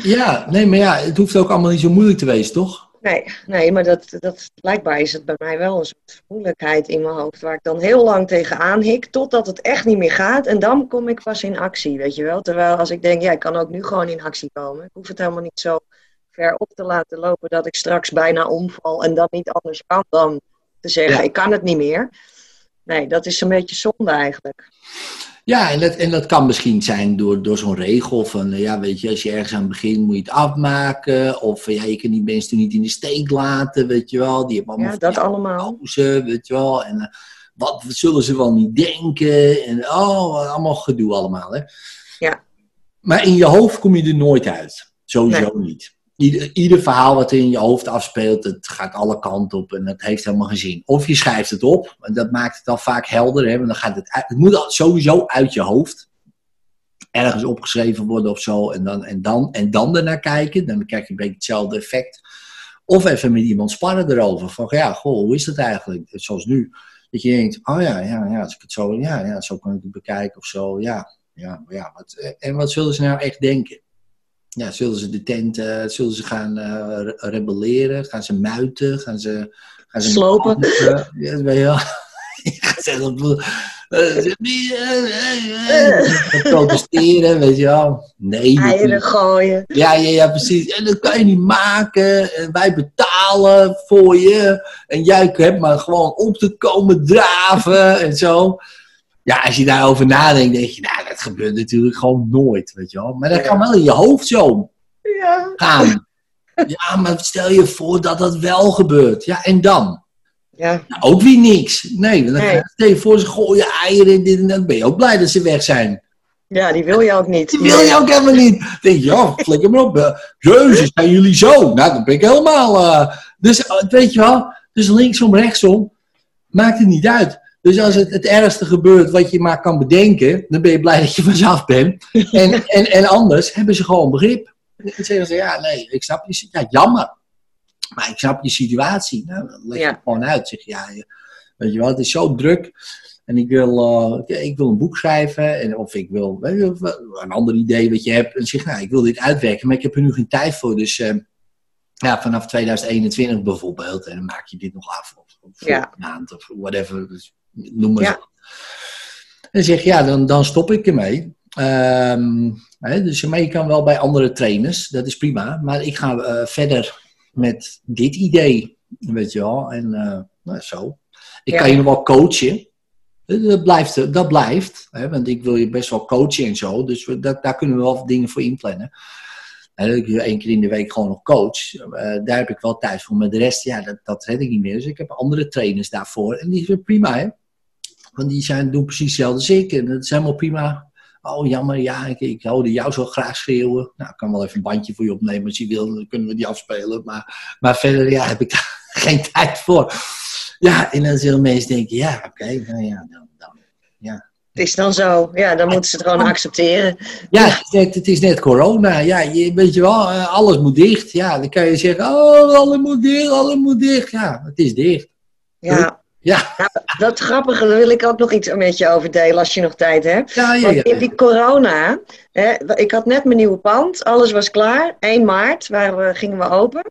Ja, nee, maar ja, het hoeft ook allemaal niet zo moeilijk te wezen, toch? Nee, nee, maar dat, dat, blijkbaar is het bij mij wel een soort moeilijkheid in mijn hoofd, waar ik dan heel lang tegenaan hik, totdat het echt niet meer gaat. En dan kom ik pas in actie, weet je wel. Terwijl als ik denk, ja, ik kan ook nu gewoon in actie komen. Ik hoef het helemaal niet zo ver op te laten lopen dat ik straks bijna omval en dat niet anders kan dan te zeggen, Ja. ik kan het niet meer. Nee, dat is een beetje zonde eigenlijk. Ja, en dat, en dat kan misschien zijn door, door zo'n regel van, eh, ja, weet je, als je ergens aan begint moet je het afmaken. Of eh, ja, je kan die mensen niet in de steek laten, weet je wel. Die hebben allemaal Ja, dat allemaal. pauze, weet je wel. En eh, wat zullen ze wel niet denken? En oh, allemaal gedoe allemaal, hè. Ja. Maar in je hoofd kom je er nooit uit. Sowieso niet. Ieder, verhaal wat er in je hoofd afspeelt, het gaat alle kanten op en dat heeft helemaal geen zin. Of je schrijft het op, en dat maakt het al vaak helder, hè, want dan gaat het, het moet sowieso uit je hoofd ergens opgeschreven worden of zo, en dan, en dan, en dan ernaar kijken, dan krijg je een beetje hetzelfde effect. Of even met iemand sparren erover, van ja, goh, hoe is dat eigenlijk? Zoals nu, dat je denkt, oh ja, ja, ja, als ik het zo, ja, ja, zo kan ik het bekijken of zo, ja, ja, ja, wat, en wat zullen ze nou echt denken? Ja, zullen ze de tent, eh, zullen ze gaan eh, re- rebelleren? Gaan ze muiten? Gaan ze... Gaan ze Slopen. Ja, je wel. Op, eh, protesteren, weet je wel. Nee. Eieren gooien. Ja, ja, ja, precies. En dat kan je niet maken. En wij betalen voor je. En jij hebt maar gewoon op te komen draven en zo. Ja, als je daarover nadenkt, denk je, nou, dat gebeurt natuurlijk gewoon nooit, weet je wel. Maar dat kan wel in je hoofd zo Ja. gaan. Ja, maar stel je voor dat dat wel gebeurt. Ja, en dan? Ja, Nou, ook weer niks. Nee, dan Nee. stel je voor, ze gooien eieren en dit en dat. Ben je ook blij dat ze weg zijn. Ja, die wil je ook niet. Die wil je ook helemaal niet. Dan denk je, ja, flikker maar op. eh, Jezus, zijn jullie zo? Nou, dan ben ik helemaal... eh, dus eh, weet je wel, dus linksom, rechtsom, maakt het niet uit. Dus als het het ergste gebeurt wat je maar kan bedenken, dan ben je blij dat je vanzelf bent. En, en, en anders hebben ze gewoon begrip. En zeggen ze, ja, nee, ik snap je, ja, jammer. Maar ik snap je situatie. Nou, dan leg je Ja. het gewoon uit. Zeg ja, weet je wel, het is zo druk. En ik wil, eh, ik wil een boek schrijven. En, of ik wil je, een ander idee wat je hebt. En zeg, nou, ik wil dit uitwerken, maar ik heb er nu geen tijd voor. Dus eh, ja, vanaf 2021 bijvoorbeeld. En dan maak je dit nog af. Of, of Ja. een maand of whatever. Dus noem maar Ja. zo. En zeg ja, dan, dan stop ik ermee. Ehm, hè, dus je kan wel bij andere trainers, dat is prima. Maar ik ga eh, verder met dit idee, weet je wel. En eh, nou, zo. Ik Ja. kan je nog wel coachen. Eh, Dat blijft, dat blijft hè, want ik wil je best wel coachen en zo. Dus we, dat, daar kunnen we wel dingen voor inplannen. En dat ik één keer in de week gewoon nog coach. daar heb ik wel tijd voor. Maar de rest, ja, dat, dat red ik niet meer. Dus ik heb andere trainers daarvoor. En die zijn prima, hè. Want die zijn, doen precies hetzelfde als ik. En dat is helemaal prima. Oh, jammer, ja, ik, ik hoorde jou zo graag schreeuwen. Nou, ik kan wel even een bandje voor je opnemen als je wil. Dan kunnen we die afspelen. Maar, maar verder, ja, heb ik daar geen tijd voor. Ja, en dan zullen mensen denken, ja, oké, nou ja, dan, dan. Het is dan zo. Ja, dan moeten ze het gewoon accepteren. Ja, het is net, het is net corona. Ja, je, weet je wel, eh, alles moet dicht. Ja, dan kan je zeggen, oh, alles moet dicht, alles moet dicht. Ja, het is dicht. Ja. Ja, Nou, dat grappige, daar wil ik ook nog iets met je over delen als je nog tijd hebt. ja, ja. Want ja. in die corona, hè, ik had net mijn nieuwe pand, alles was klaar. 1 maart waren we, gingen we open.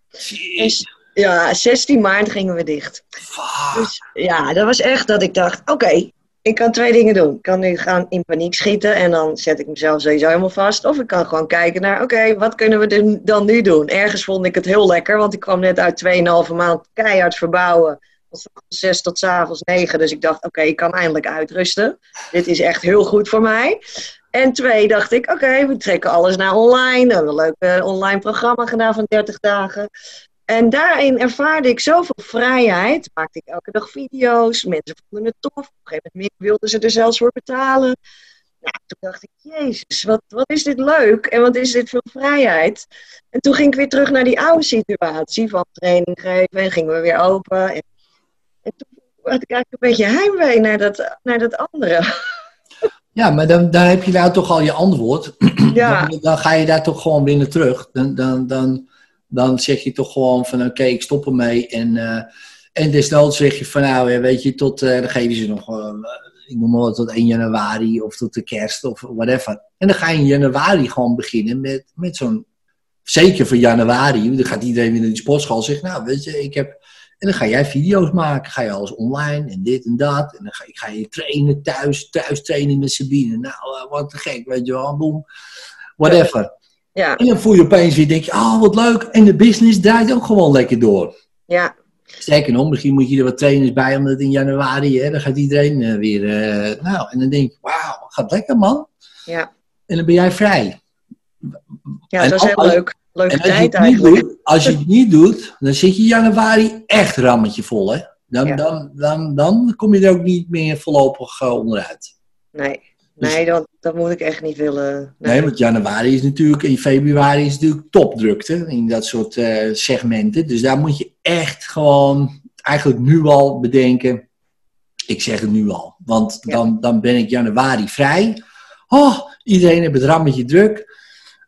En, s- ja, 16 maart gingen we dicht. Fuck. Dus ja, dat was echt dat ik dacht, oké, ik kan twee dingen doen. Ik kan nu gaan in paniek schieten en dan zet ik mezelf sowieso helemaal vast. Of ik kan gewoon kijken naar, oké, wat kunnen we dan nu doen? Ergens vond ik het heel lekker, want ik kwam net uit 2,5 maand keihard verbouwen. Van 's ochtends 6 tot 's avonds 9. Dus ik dacht, oké, ik kan eindelijk uitrusten. Dit is echt heel goed voor mij. En twee, dacht ik, oké, we trekken alles naar online. We hebben een leuk eh, online programma gedaan van 30 dagen. En daarin ervaarde ik zoveel vrijheid. Maakte ik elke dag video's. Mensen vonden het tof. Op een gegeven moment wilden ze er zelfs voor betalen. Nou, toen dacht ik, jezus, wat, wat is dit leuk. En wat is dit veel vrijheid. En toen ging ik weer terug naar die oude situatie van training geven. En gingen we weer open. En, en toen had ik eigenlijk een beetje heimwee naar dat, naar dat andere. Ja, maar dan, dan heb je nou toch al je antwoord. Ja, Dan, dan ga je daar toch gewoon naar terug. Dan, dan, dan, dan zeg je toch gewoon van oké, ik stop ermee. En, eh en desnoods zeg je van nou, weet je, tot, eh, dan geven ze nog, eh, ik noem maar wat, tot 1 januari of tot de kerst of whatever. En dan ga je in januari gewoon beginnen met, met zo'n, zeker voor januari, dan gaat iedereen weer naar die sportschool en zegt nou, weet je, ik heb... En dan ga jij video's maken, ga je alles online en dit en dat. En dan ga, ik ga je trainen thuis, thuis trainen met Sabine. Nou, eh, wat te gek, weet je wel, boem. Whatever. ja, En dan voel je opeens weer, denk je, oh wat leuk. En de business draait ook gewoon lekker door. ja, Sterker nog, misschien moet je er wat trainers bij, omdat in januari, hè, dan gaat iedereen eh, weer, eh, nou, en dan denk je, wauw, gaat lekker man. ja. En dan ben jij vrij. Ja, En dat was heel leuk. Leuke En als je, tijd het niet eigenlijk. doet, als je het niet doet, dan zit je januari echt rammetje vol, hè. Dan, Ja. dan, dan, dan kom je er ook niet meer voorlopig eh, onderuit. Nee, Dus- nee dat, dat moet ik echt niet willen. Nee, want januari is natuurlijk, in februari is natuurlijk topdrukte in dat soort eh, segmenten. Dus daar moet je echt gewoon eigenlijk nu al bedenken. Ik zeg het nu al, want Ja. dan, dan ben ik januari vrij. Oh, iedereen heeft het rammetje druk.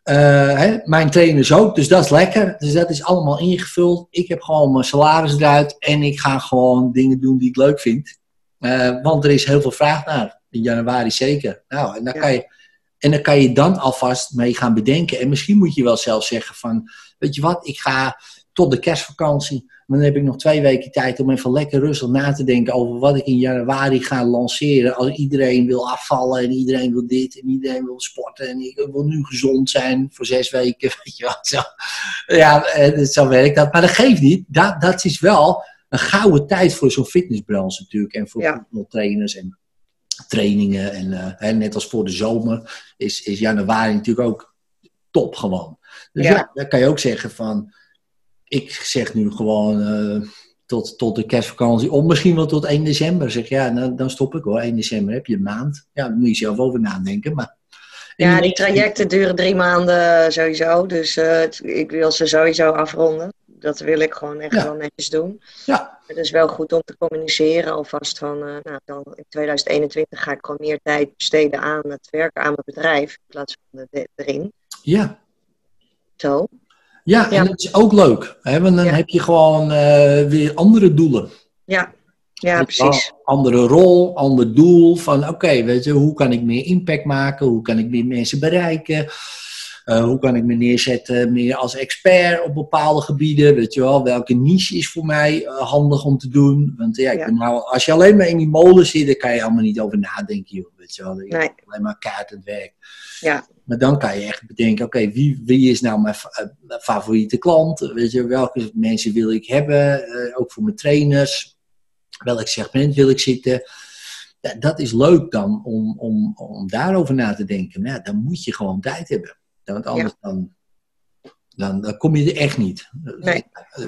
Eh, hè, mijn trainers ook, dus dat is lekker. Dus dat is allemaal ingevuld. Ik heb gewoon mijn salaris eruit en ik ga gewoon dingen doen die ik leuk vind. Eh, want er is heel veel vraag naar. In januari zeker. Nou, en dan Ja. kan je en dan kan je dan alvast mee gaan bedenken. En misschien moet je wel zelf zeggen van, weet je wat, ik ga tot de kerstvakantie. Dan heb ik nog twee weken tijd om even lekker rustig na te denken over wat ik in januari ga lanceren. Als iedereen wil afvallen en iedereen wil dit en iedereen wil sporten en ik wil nu gezond zijn voor zes weken. Weet je wel, zo. Ja, eh, zo werkt dat. Maar dat geeft niet. Dat, dat is wel een gouden tijd voor zo'n fitnessbranche natuurlijk. En voor Ja. trainers en trainingen. En eh, hè, net als voor de zomer is, is januari natuurlijk ook top gewoon. Dus ja. Ja. dan kan je ook zeggen van, ik zeg nu gewoon eh, tot, tot de kerstvakantie, of misschien wel tot 1 december. Zeg ja, dan, dan stop ik hoor, 1 december heb je een maand. Ja, daar moet je zelf over nadenken. Maar Ja, die trajecten duren drie maanden sowieso. Dus eh, ik wil ze sowieso afronden. Dat wil ik gewoon echt Ja. wel netjes doen. Ja, Het is wel goed om te communiceren alvast van, eh, nou, dan in 2021 ga ik gewoon meer tijd besteden aan het werken aan mijn bedrijf in plaats van de, de- erin. ja. Zo. Ja, Ja. en dat is ook leuk. Hè? Want dan Ja. heb je gewoon eh, weer andere doelen. Ja, ja precies. Andere rol, ander doel. Van oké, weet je, hoe kan ik meer impact maken? Hoe kan ik meer mensen bereiken? Eh, hoe kan ik me neerzetten meer als expert op bepaalde gebieden? Weet je wel, welke niche is voor mij eh, handig om te doen? Want ja, ik Ja. ben nou, als je alleen maar in die molen zit, dan kan je allemaal niet over nadenken, joh. Weet je wel, Nee. alleen maar kaart het werk. Ja. Maar dan kan je echt bedenken, oké, wie, wie is nou mijn eh, favoriete klant? Weet je, welke mensen wil ik hebben? Eh, ook voor mijn trainers. Welk segment wil ik zitten? Ja, dat is leuk dan om, om, om daarover na te denken. Maar ja, dan moet je gewoon tijd hebben. Want anders dan, dan, dan kom je er echt niet. Nee.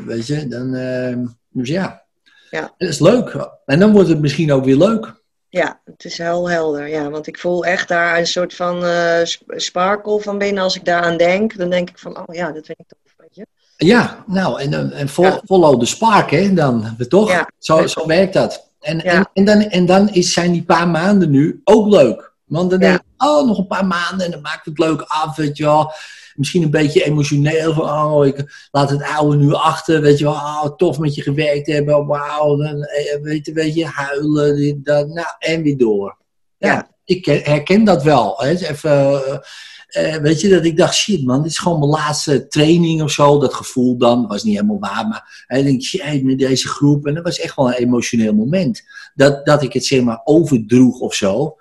Weet je, dan, eh, dus ja. Ja. Dat is leuk. En dan wordt het misschien ook weer leuk. Ja, het is heel helder. Ja, want ik voel echt daar een soort van eh, sp- sparkle van binnen. Als ik daaraan denk, dan denk ik van, oh ja, dat vind ik tof. Weet je? Ja, nou, en, en en Ja. follow the spark, hè, dan, toch? Ja. Zo, zo werkt dat. En, Ja. en, en dan, en dan is, zijn die paar maanden nu ook leuk. Want dan denk ik, oh, nog een paar maanden en dan maakt het leuk af, weet je wel. Misschien een beetje emotioneel van, oh, ik laat het oude nu achter, weet je wel. Oh, tof met je gewerkt hebben, wauw. Dan, eh, weet je, weet je, huilen, dit, dat, nou, en weer door. Ja, Ja. ik herken dat wel. Hè. Even, eh, eh, weet je, dat ik dacht, shit man, dit is gewoon mijn laatste training of zo. Dat gevoel dan, was niet helemaal waar, maar hè, ik denk, shit, met deze groep. En dat was echt wel een emotioneel moment. Dat, dat ik het zeg maar overdroeg of zo.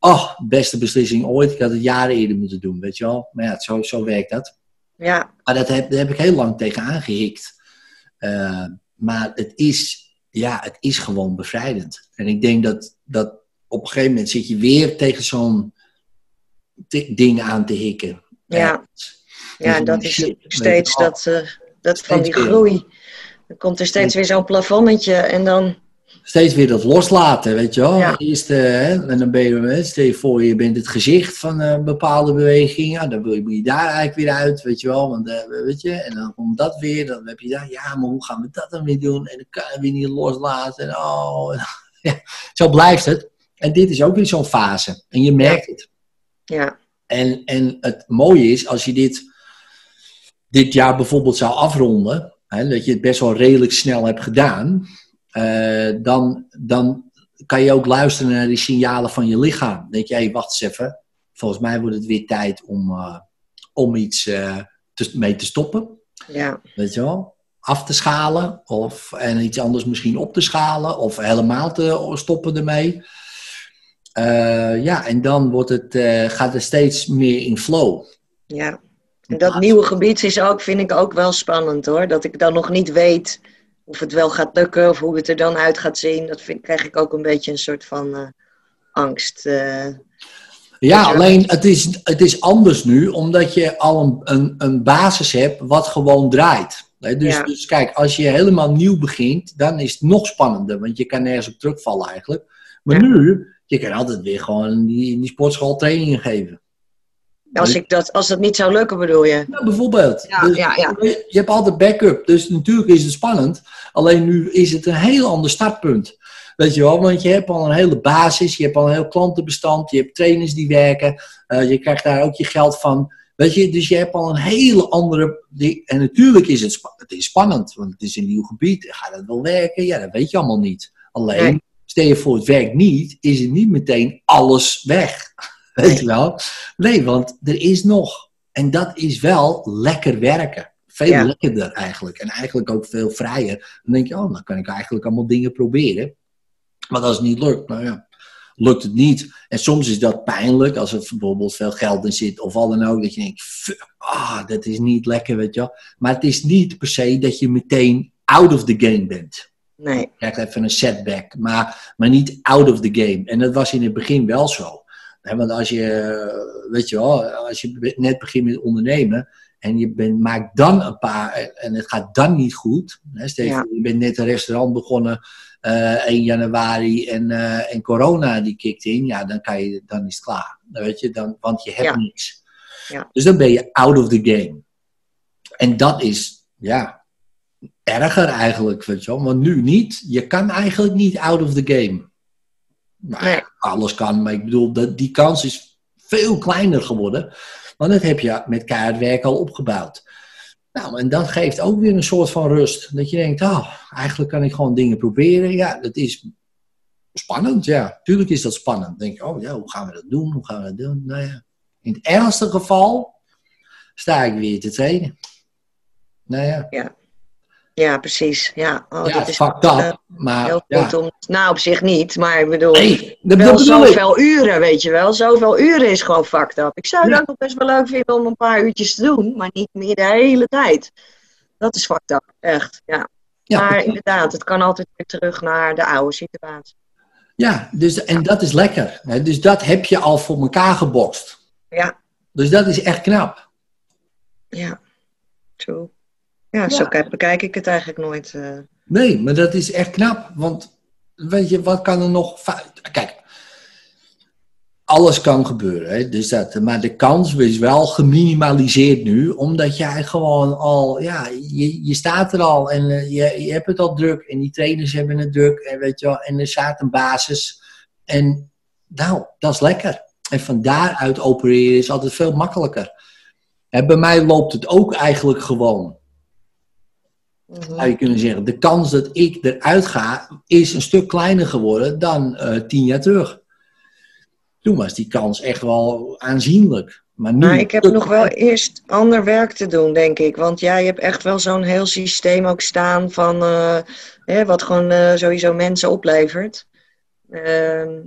Oh, beste beslissing ooit. Ik had het jaren eerder moeten doen, weet je wel. Maar ja, zo, zo werkt dat. Ja, Maar dat heb, daar heb ik heel lang tegen aangehikt. Eh, maar het is, ja, het is gewoon bevrijdend. En ik denk dat, dat op een gegeven moment zit je weer tegen zo'n ding aan te hikken. Ja. ja Dus dat is steeds dat, eh, dat van die groei. Dan komt er steeds weer zo'n plafonnetje en dan, Steeds weer dat loslaten, weet je wel. Ja. Eerst, hè, en dan ben je, hè, stel je voor, je bent het gezicht van een bepaalde beweging. Ja, dan wil je, moet je daar eigenlijk weer uit, weet je wel. Want, eh, weet je, en dan komt dat weer, dan heb je daar, ja, maar hoe gaan we dat dan weer doen? En dan kan je weer niet loslaten. En, oh, en, ja, zo blijft het. En dit is ook weer zo'n fase. En je merkt het. ja, En, en het mooie is, als je dit dit jaar bijvoorbeeld zou afronden, hè, dat je het best wel redelijk snel hebt gedaan, eh, dan, dan kan je ook luisteren naar die signalen van je lichaam. Dan denk je, wacht eens even, volgens mij wordt het weer tijd om, eh, om iets eh, te, mee te stoppen. ja, Weet je wel? Af te schalen of, en iets anders misschien op te schalen of helemaal te stoppen ermee. Ja, en dan wordt het, gaat het steeds meer in flow. ja. En dat nieuwe gebied is ook, vind ik ook wel spannend hoor. Dat ik dan nog niet weet of het wel gaat lukken of hoe het er dan uit gaat zien. Dat vind, krijg ik ook een beetje een soort van eh, angst. eh. Ja, alleen het is, het is anders nu, omdat je al een, een, een basis hebt wat gewoon draait. Dus, Ja. dus kijk, als je helemaal nieuw begint, dan is het nog spannender, want je kan nergens op terugvallen eigenlijk. Maar Ja. nu, je kan altijd weer gewoon in die, in die sportschool trainingen geven. Als, ik dat, als dat niet zou lukken, bedoel je? Nou, bijvoorbeeld. Ja, Dus ja, ja. Je, hebt altijd backup, dus natuurlijk is het spannend. Alleen nu is het een heel ander startpunt. Weet je wel, want je hebt al een hele basis, je hebt al een heel klantenbestand, je hebt trainers die werken, eh, je krijgt daar ook je geld van. Weet je, dus je hebt al een hele andere. En natuurlijk is het, spa- het is spannend, want het is een nieuw gebied. Gaat het wel werken? Ja, dat weet je allemaal niet. Alleen, Nee. stel je voor het werkt niet, is het niet meteen alles weg. Weet je wel? Nee, want er is nog. En dat is wel lekker werken. Veel Ja. lekkerder eigenlijk. En eigenlijk ook veel vrijer. Dan denk je, oh, dan kan ik eigenlijk allemaal dingen proberen. Maar als het niet lukt, nou ja, lukt het niet. En soms is dat pijnlijk, als er bijvoorbeeld veel geld in zit of wat dan ook. Dat je denkt, fuck, ah, dat is niet lekker, weet je wel. Maar het is niet per se dat je meteen out of the game bent. Nee. Je krijgt even een setback, maar, maar niet out of the game. En dat was in het begin wel zo. Want als je, weet je wel, als je net begint met ondernemen En je bent, maakt dan een paar, en het gaat dan niet goed. Hè, je Ja. voor, je bent net een restaurant begonnen 1 januari en, eh, en corona die kikt in. Ja, dan, kan je, dan is het klaar. Dan Weet je, dan, want je hebt Ja. niks. Ja. Dus dan ben je out of the game. En dat is, ja, erger eigenlijk, weet je wel. Want nu niet. Je kan eigenlijk niet out of the game. Nou, Nee. alles kan, maar ik bedoel, dat, die kans is veel kleiner geworden. Want dat heb je met keihard werk al opgebouwd. Nou, en dat geeft ook weer een soort van rust. Dat je denkt, oh, eigenlijk kan ik gewoon dingen proberen. Ja, dat is spannend, ja. Tuurlijk is dat spannend. Dan denk je, oh ja, hoe gaan we dat doen? Hoe gaan we dat doen? Nou ja, in het ergste geval sta ik weer te trainen. Nou ja, Ja, precies. Ja, oh, ja dat is fucked eh, up. Maar heel ja, goed om. Nou, op zich niet, maar ik bedoel. nee, dat, wel dat bedoel ik. zoveel uren, weet je wel. Zoveel uren is gewoon fucked up. Ik zou het Ja. ook nog best wel leuk vinden om een paar uurtjes te doen, maar niet meer de hele tijd. Dat is fucked up, echt. Ja. Ja, maar inderdaad, het kan altijd weer terug naar de oude situatie. Ja, dus, en dat is lekker. Hè? Dus dat heb je al voor elkaar gebokst. Ja, Dus dat is echt knap. ja. True. Ja, Ja. zo kijk- bekijk ik het eigenlijk nooit. eh. Nee, maar dat is echt knap. Want weet je, wat kan er nog. Kijk, alles kan gebeuren. Hè? Dus dat, maar de kans is wel geminimaliseerd nu, omdat jij gewoon al. Ja, je, je staat er al en eh, je, je hebt het al druk. En die trainers hebben het druk. En, weet je wel, en er staat een basis. En nou, dat is lekker. En van daaruit opereren is altijd veel makkelijker. En bij mij loopt het ook eigenlijk gewoon. Zou je kunnen zeggen. De kans dat ik eruit ga is een stuk kleiner geworden dan eh, tien jaar terug. Toen was die kans echt wel aanzienlijk. Maar nu. Maar ik heb nog wel eerst ander werk te doen, denk ik. Want jij hebt echt wel zo'n heel systeem ook staan van eh, hè, wat gewoon eh, sowieso mensen oplevert. Ehm,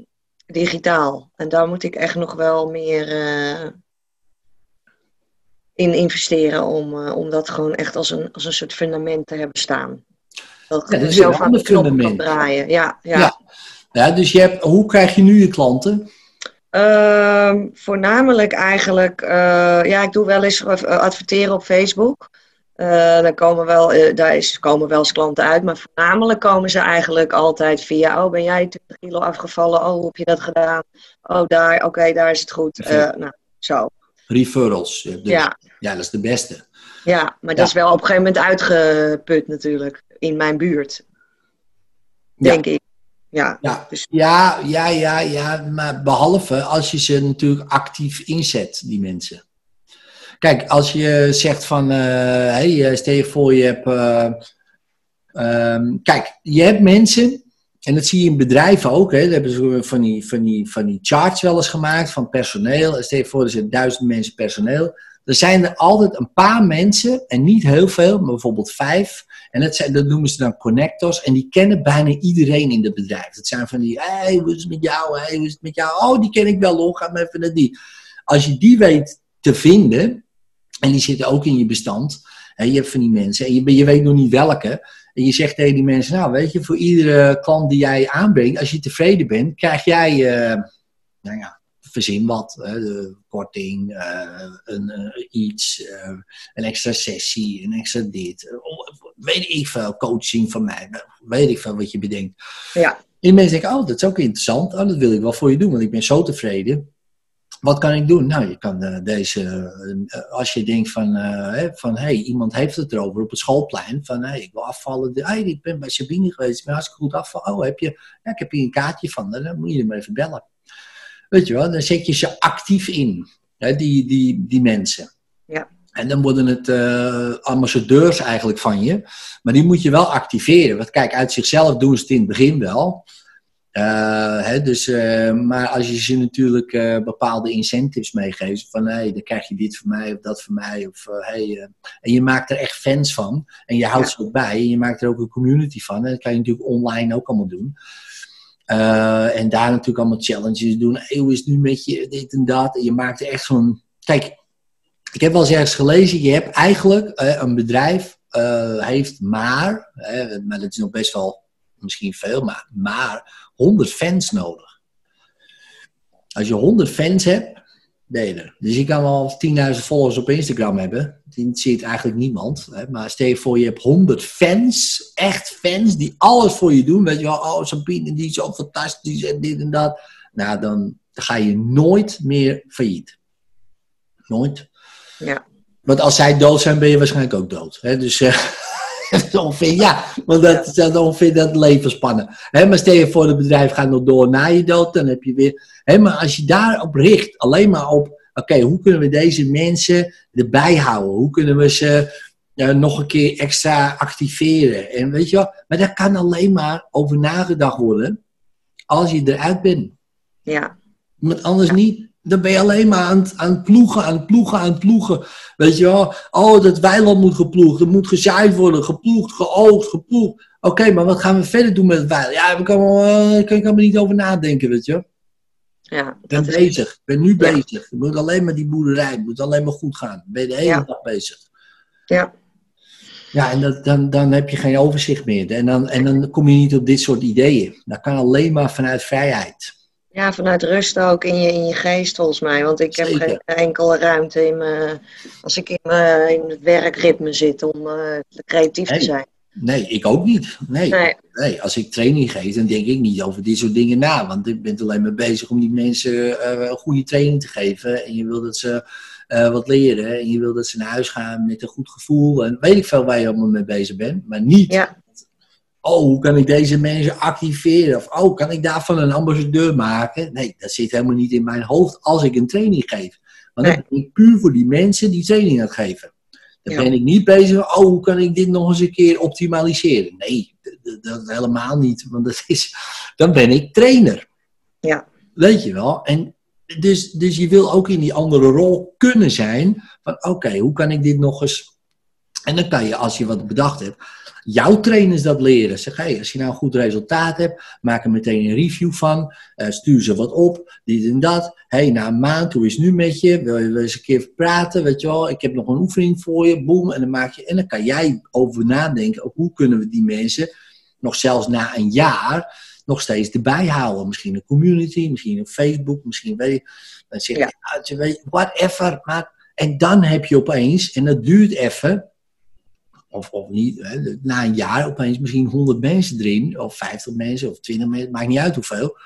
digitaal. En daar moet ik echt nog wel meer in investeren om, eh, om dat gewoon echt als een, als een soort fundament te hebben staan. Dat Ja, is zelf aan de knoppen kan draaien. Ja, ja. Ja. Ja, dus je hebt, hoe krijg je nu je klanten? Ehm, voornamelijk eigenlijk, eh, ja, ik doe wel eens eh, adverteren op Facebook. Eh, dan komen wel, daar is, komen wel eens klanten uit, maar voornamelijk komen ze eigenlijk altijd via, oh ben jij 20 kilo afgevallen, oh hoe heb je dat gedaan, oh daar, oké daar is het goed, nou zo, Referrals. Dus, ja, ja, dat is de beste. ja, maar dat is wel op een gegeven moment uitgeput natuurlijk, in mijn buurt, denk ik, ja, Ja, Dus- ja, ja, ja, ja, maar behalve als je ze natuurlijk actief inzet, die mensen. Kijk, als je zegt van, eh hey, eh, stel je voor je hebt, eh, ehm, kijk, je hebt mensen, en dat zie je in bedrijven ook, hè, daar hebben ze van die, van, die, van die charts wel eens gemaakt van personeel. Stel je voor, er zitten duizend mensen personeel. Er zijn er altijd een paar mensen, en niet heel veel, maar bijvoorbeeld vijf, en dat, zijn, dat noemen ze dan connectors. En die kennen bijna iedereen in het bedrijf. Dat zijn van die, hey, hoe is het met jou? Hey, hoe is het met jou? Oh, die ken ik wel hoor, ga maar even naar die. Als je die weet te vinden, en die zitten ook in je bestand. Hè, je hebt van die mensen, en je, weet nog niet welke. En je zegt tegen die mensen, nou weet je, voor iedere klant die jij aanbrengt, als je tevreden bent, krijg jij, eh, nou ja, verzin wat, hè, de korting, eh, een, eh, iets, eh, een extra sessie, een extra dit. weet ik veel, coaching van mij, weet ik veel wat je bedenkt. ja, die mensen denken, oh, dat is ook interessant, oh, dat wil ik wel voor je doen, want ik ben zo tevreden. Wat kan ik doen? Nou, je kan deze, als je denkt van, hè, van hey, iemand heeft het erover op het schoolplein, van hey, ik wil afvallen, hey, ik ben bij Sabine geweest, ik ben hartstikke goed afvallen. Oh, heb je, ja, ik heb hier een kaartje van, dan moet je hem even bellen. Weet je wel, dan zet je ze actief in, hè, die, die, die mensen. Ja. En dan worden het eh, ambassadeurs eigenlijk van je, maar die moet je wel activeren. Want kijk, uit zichzelf doen ze het in het begin wel. Eh, hè, dus, eh, maar als je ze natuurlijk bepaalde incentives meegeeft, van hé, hey, dan krijg je dit voor mij of dat voor mij, of hey, en je maakt er echt fans van, en je houdt Ja. ze ook bij, en je maakt er ook een community van, en dat kan je natuurlijk online ook allemaal doen. Eh, en daar natuurlijk allemaal challenges doen. Hey, hoe is het nu met je, dit en dat, en je maakt echt zo'n. Kijk, ik heb wel eens ergens gelezen, je hebt eigenlijk eh, een bedrijf eh, heeft maar, maar dat is nog best wel misschien veel, maar, maar 100 fans nodig. Als je 100 fans hebt, Dus je kan wel 10.000 volgers op Instagram hebben. Die ziet eigenlijk niemand. Hè? Maar stel je voor, je hebt 100 fans, echt fans, die alles voor je doen. Weet je wel, oh, Sabine, die is zo fantastisch en dit en dat. Nou, dan ga je nooit meer failliet. Nooit. Ja. Want als zij dood zijn, ben je waarschijnlijk ook dood. Hè? Dus is ongeveer, ja, want dat is dan ongeveer dat levensspannen. Hè? Maar stel je voor, het bedrijf gaat nog door na je dood, dan heb je weer... Hè? Maar als je daarop richt, alleen maar op... Oké, hoe kunnen we deze mensen erbij houden? Hoe kunnen we ze eh, nog een keer extra activeren? En weet je wel, maar daar kan alleen maar over nagedacht worden als je eruit bent. Ja. Want anders niet. Dan ben je alleen maar aan het, aan het ploegen, aan het ploegen, aan het ploegen. Weet je wel? Oh, dat weiland moet geploegd. Er moet gezaaid worden. Geploegd, geoogd, geploegd. Oké, maar wat gaan we verder doen met het weiland? Ja, daar kan, uh, kan ik allemaal niet over nadenken, weet je. Ja, Ik ben is- bezig. Ik ben nu Ja. bezig. Het moet alleen maar die boerderij. Het moet alleen maar goed gaan. Ben je de hele Ja. dag bezig. Ja, Ja, en dat, dan, dan heb je geen overzicht meer. En dan, en dan kom je niet op dit soort ideeën. Dat kan alleen maar vanuit vrijheid. Ja, vanuit rust ook in je, in je geest volgens mij. Want ik heb Zeker. geen enkele ruimte in me, als ik in, me, in het werkritme zit om eh, creatief Nee. te zijn. Nee, ik ook niet. Nee. Nee, Nee, als ik training geef, dan denk ik niet over dit soort dingen na. Want ik ben alleen maar bezig om die mensen eh, een goede training te geven. En je wil dat ze eh, wat leren. En je wil dat ze naar huis gaan met een goed gevoel. En weet ik veel waar je allemaal mee bezig bent. Maar niet, ja, oh, hoe kan ik deze mensen activeren? Of, oh, kan ik daarvan een ambassadeur maken? Nee, dat zit helemaal niet in mijn hoofd als ik een training geef. Want dan Nee. ben ik puur voor die mensen die training aan het geven. Dan Ja. ben ik niet bezig, oh, hoe kan ik dit nog eens een keer optimaliseren? Nee, dat helemaal niet. Want dat is, dan ben ik trainer. ja, Weet je wel? En dus, dus je wil ook in die andere rol kunnen zijn. Van oké, hoe kan ik dit nog eens. En dan kan je, als je wat bedacht hebt, jouw trainers dat leren. Zeg, hey, als je nou een goed resultaat hebt, maak er meteen een review van. Eh, stuur ze wat op, dit en dat. hey, na een maand, hoe is het nu met je? Wil je eens een keer praten? Weet je wel, ik heb nog een oefening voor je. Boom, en dan maak je. En dan kan jij over nadenken. ook Hoe kunnen we die mensen nog zelfs na een jaar nog steeds erbij houden. Misschien een community, misschien een Facebook, misschien weet je. Dan zeg je, Ja. weet, whatever. Maar, en dan heb je opeens, en dat duurt even, of, of niet, hè, na een jaar opeens misschien 100 mensen erin, of 50 mensen, of 20 mensen, maakt niet uit hoeveel,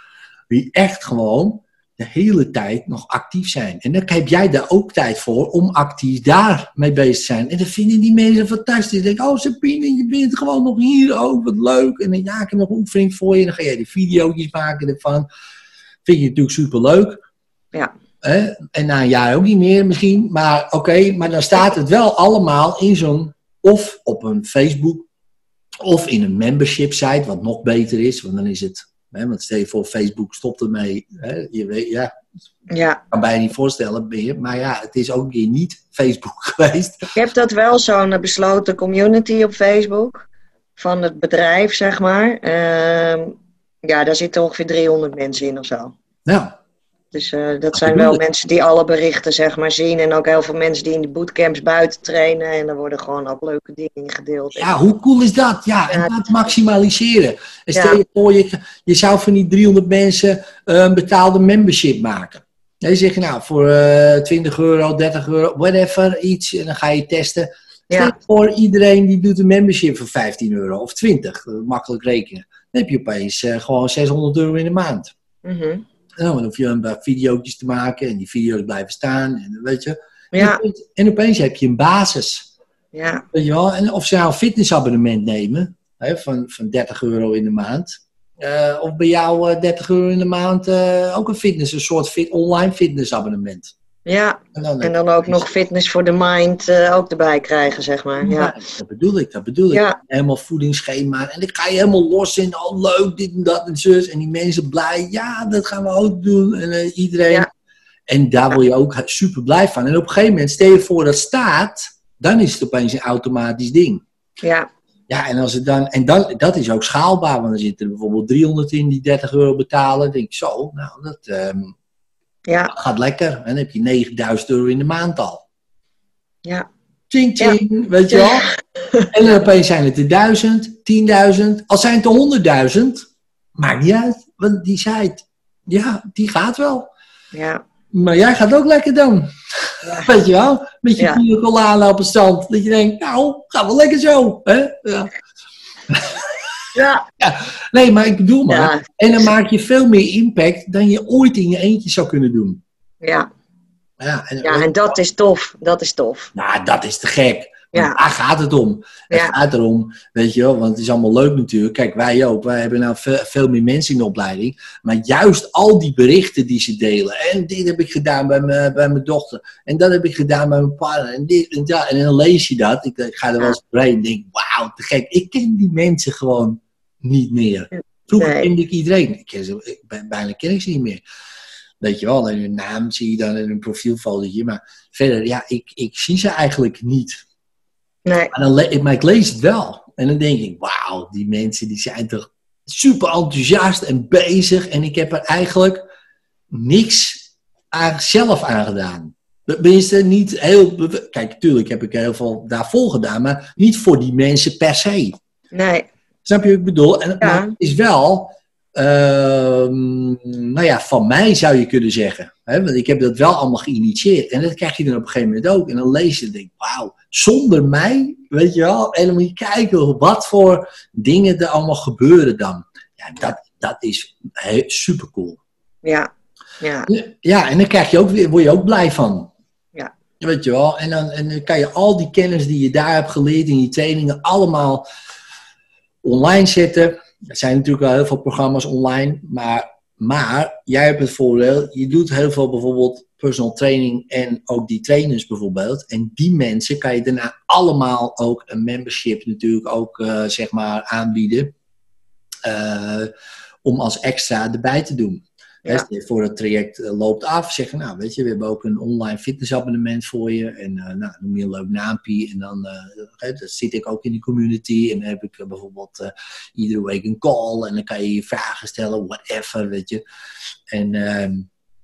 die echt gewoon de hele tijd nog actief zijn. En dan heb jij daar ook tijd voor om actief daar mee bezig te zijn. En dan vinden die mensen fantastisch. Denk oh Sabine, je bent gewoon nog hier. Oh, wat leuk. En dan ja, ik heb nog een oefening voor je. En dan ga jij die video's maken ervan. Vind je natuurlijk superleuk. Ja. En na een jaar ook niet meer misschien. Maar oké, maar dan staat het wel allemaal in zo'n... Of op een Facebook. Of in een membership site, wat nog beter is. Want dan is het... Hè, want stel je voor, Facebook stopt ermee. Hè, je weet, ja, ja. kan bijna niet voorstellen meer. Maar ja, het is ook een keer niet Facebook geweest. Ik heb dat wel, zo'n besloten community op Facebook. Van het bedrijf, zeg maar. Ehm, ja, daar zitten ongeveer 300 mensen in of zo. Nou, Dus eh, dat zijn wel mensen die alle berichten zeg maar zien. En ook heel veel mensen die in de bootcamps buiten trainen. En er worden gewoon ook leuke dingen in gedeeld. ja, hoe cool is dat? Ja, en dat maximaliseren. En stel Ja. je voor, je, je zou van die 300 mensen eh, een betaalde membership maken. Zeg je nou, voor eh 20 euro, 30 euro, whatever, iets. En dan ga je testen. Stel Ja. voor, iedereen die doet een membership voor 15 euro of 20. eh, makkelijk rekenen. Dan heb je opeens eh, gewoon 600 euro in de maand. Mhm. Nou, dan hoef je een paar video's te maken en die video's blijven staan. En, weet je. Ja, opeens, en opeens heb je een basis. ja, Weet je wel? En of ze nou een fitnessabonnement nemen hè, van, van 30 euro in de maand. eh, of bij jou eh, 30 euro in de maand eh, ook een fitness, een soort fit, online fitnessabonnement. Ja. En dan, En dan ook nog fitness voor de mind eh, ook erbij krijgen, zeg maar. ja. Ja, dat bedoel ik, dat bedoel ik. Ja. Helemaal voedingsschema. En dan ga je helemaal los in, oh leuk, dit en dat en zus. En die mensen blij, ja, dat gaan we ook doen. En eh, iedereen. Ja. En daar word je ook super blij van. En op een gegeven moment, stel je voor dat staat, dan is het opeens een automatisch ding. ja, Ja, en, als het dan, en dan, dat is ook schaalbaar, want er zitten er bijvoorbeeld 300 in die 30 euro betalen. Dan denk ik zo, nou, dat ehm, ja, gaat lekker. En dan heb je 9000 euro in de maand al. ja. Ching, ching, weet je wel? En dan opeens zijn het er 1000, 10.000. Al zijn het er 100.000, maakt niet uit. Want die site, ja, die gaat wel. ja. Maar jij gaat ook lekker doen. Weet je wel? Met je Ja. op het strand. Dat je denkt, nou, gaat wel lekker zo. Hè? Ja. Ja, Nee, maar ik bedoel maar. Ja. En dan maak je veel meer impact dan je ooit in je eentje zou kunnen doen. ja, Ja, en, ja, en dat is tof. Dat is tof. Nou, dat is te gek. Ja. Daar gaat het om. Het Ja. gaat erom, weet je wel, want het is allemaal leuk natuurlijk. Kijk, wij ook. Wij hebben nou veel, veel meer mensen in de opleiding. Maar juist al die berichten die ze delen. En dit heb ik gedaan bij mijn, bij mijn dochter. En dat heb ik gedaan bij mijn partner. En dit en dat. En dan lees je dat. Ik, ik ga er wel eens doorheen en denk, wauw, te gek. Ik ken die mensen gewoon niet meer. Vroeger Nee. kende ik iedereen. Ik ken ze, bijna ken ik ze niet meer. Weet je wel, alleen hun naam zie je dan in een profielfotootje. Maar verder, ja, ik, ik zie ze eigenlijk niet. Nee, Maar, dan maar ik lees het wel. En dan denk ik, wauw, die mensen die zijn toch super enthousiast en bezig. En ik heb er eigenlijk niks aan, zelf aan gedaan. Tenminste, niet heel... Kijk, natuurlijk heb ik heel veel daarvoor gedaan. Maar niet voor die mensen per se. nee, Snap je wat ik bedoel? En, maar het is wel... ehm, nou ja, van mij zou je kunnen zeggen. Hè? Want ik heb dat wel allemaal geïnitieerd. En dat krijg je dan op een gegeven moment ook. En dan lees je en denk wauw, zonder mij, weet je wel. En dan moet je kijken wat voor dingen er allemaal gebeuren dan. Ja, dat, dat is super cool. ja, ja, Ja, en dan krijg je ook weer, word je ook blij van. Ja. Weet je wel? En dan, en dan kan je al die kennis die je daar hebt geleerd in je trainingen allemaal online zetten. Er zijn natuurlijk wel heel veel programma's online, maar, maar jij hebt het voordeel, je doet heel veel bijvoorbeeld personal training en ook die trainers bijvoorbeeld. En die mensen kan je daarna allemaal ook een membership natuurlijk ook eh, zeg maar aanbieden. eh, om als extra erbij te doen. Ja. Stel je voor het traject eh, loopt af, zeggen nou weet je, we hebben ook een online fitnessabonnement voor je. En eh, nou, noem je een leuk naampje. En dan, eh, dan zit ik ook in die community. En dan heb ik bijvoorbeeld iedere week een call. En dan kan je je vragen stellen, whatever, weet je. En ehm,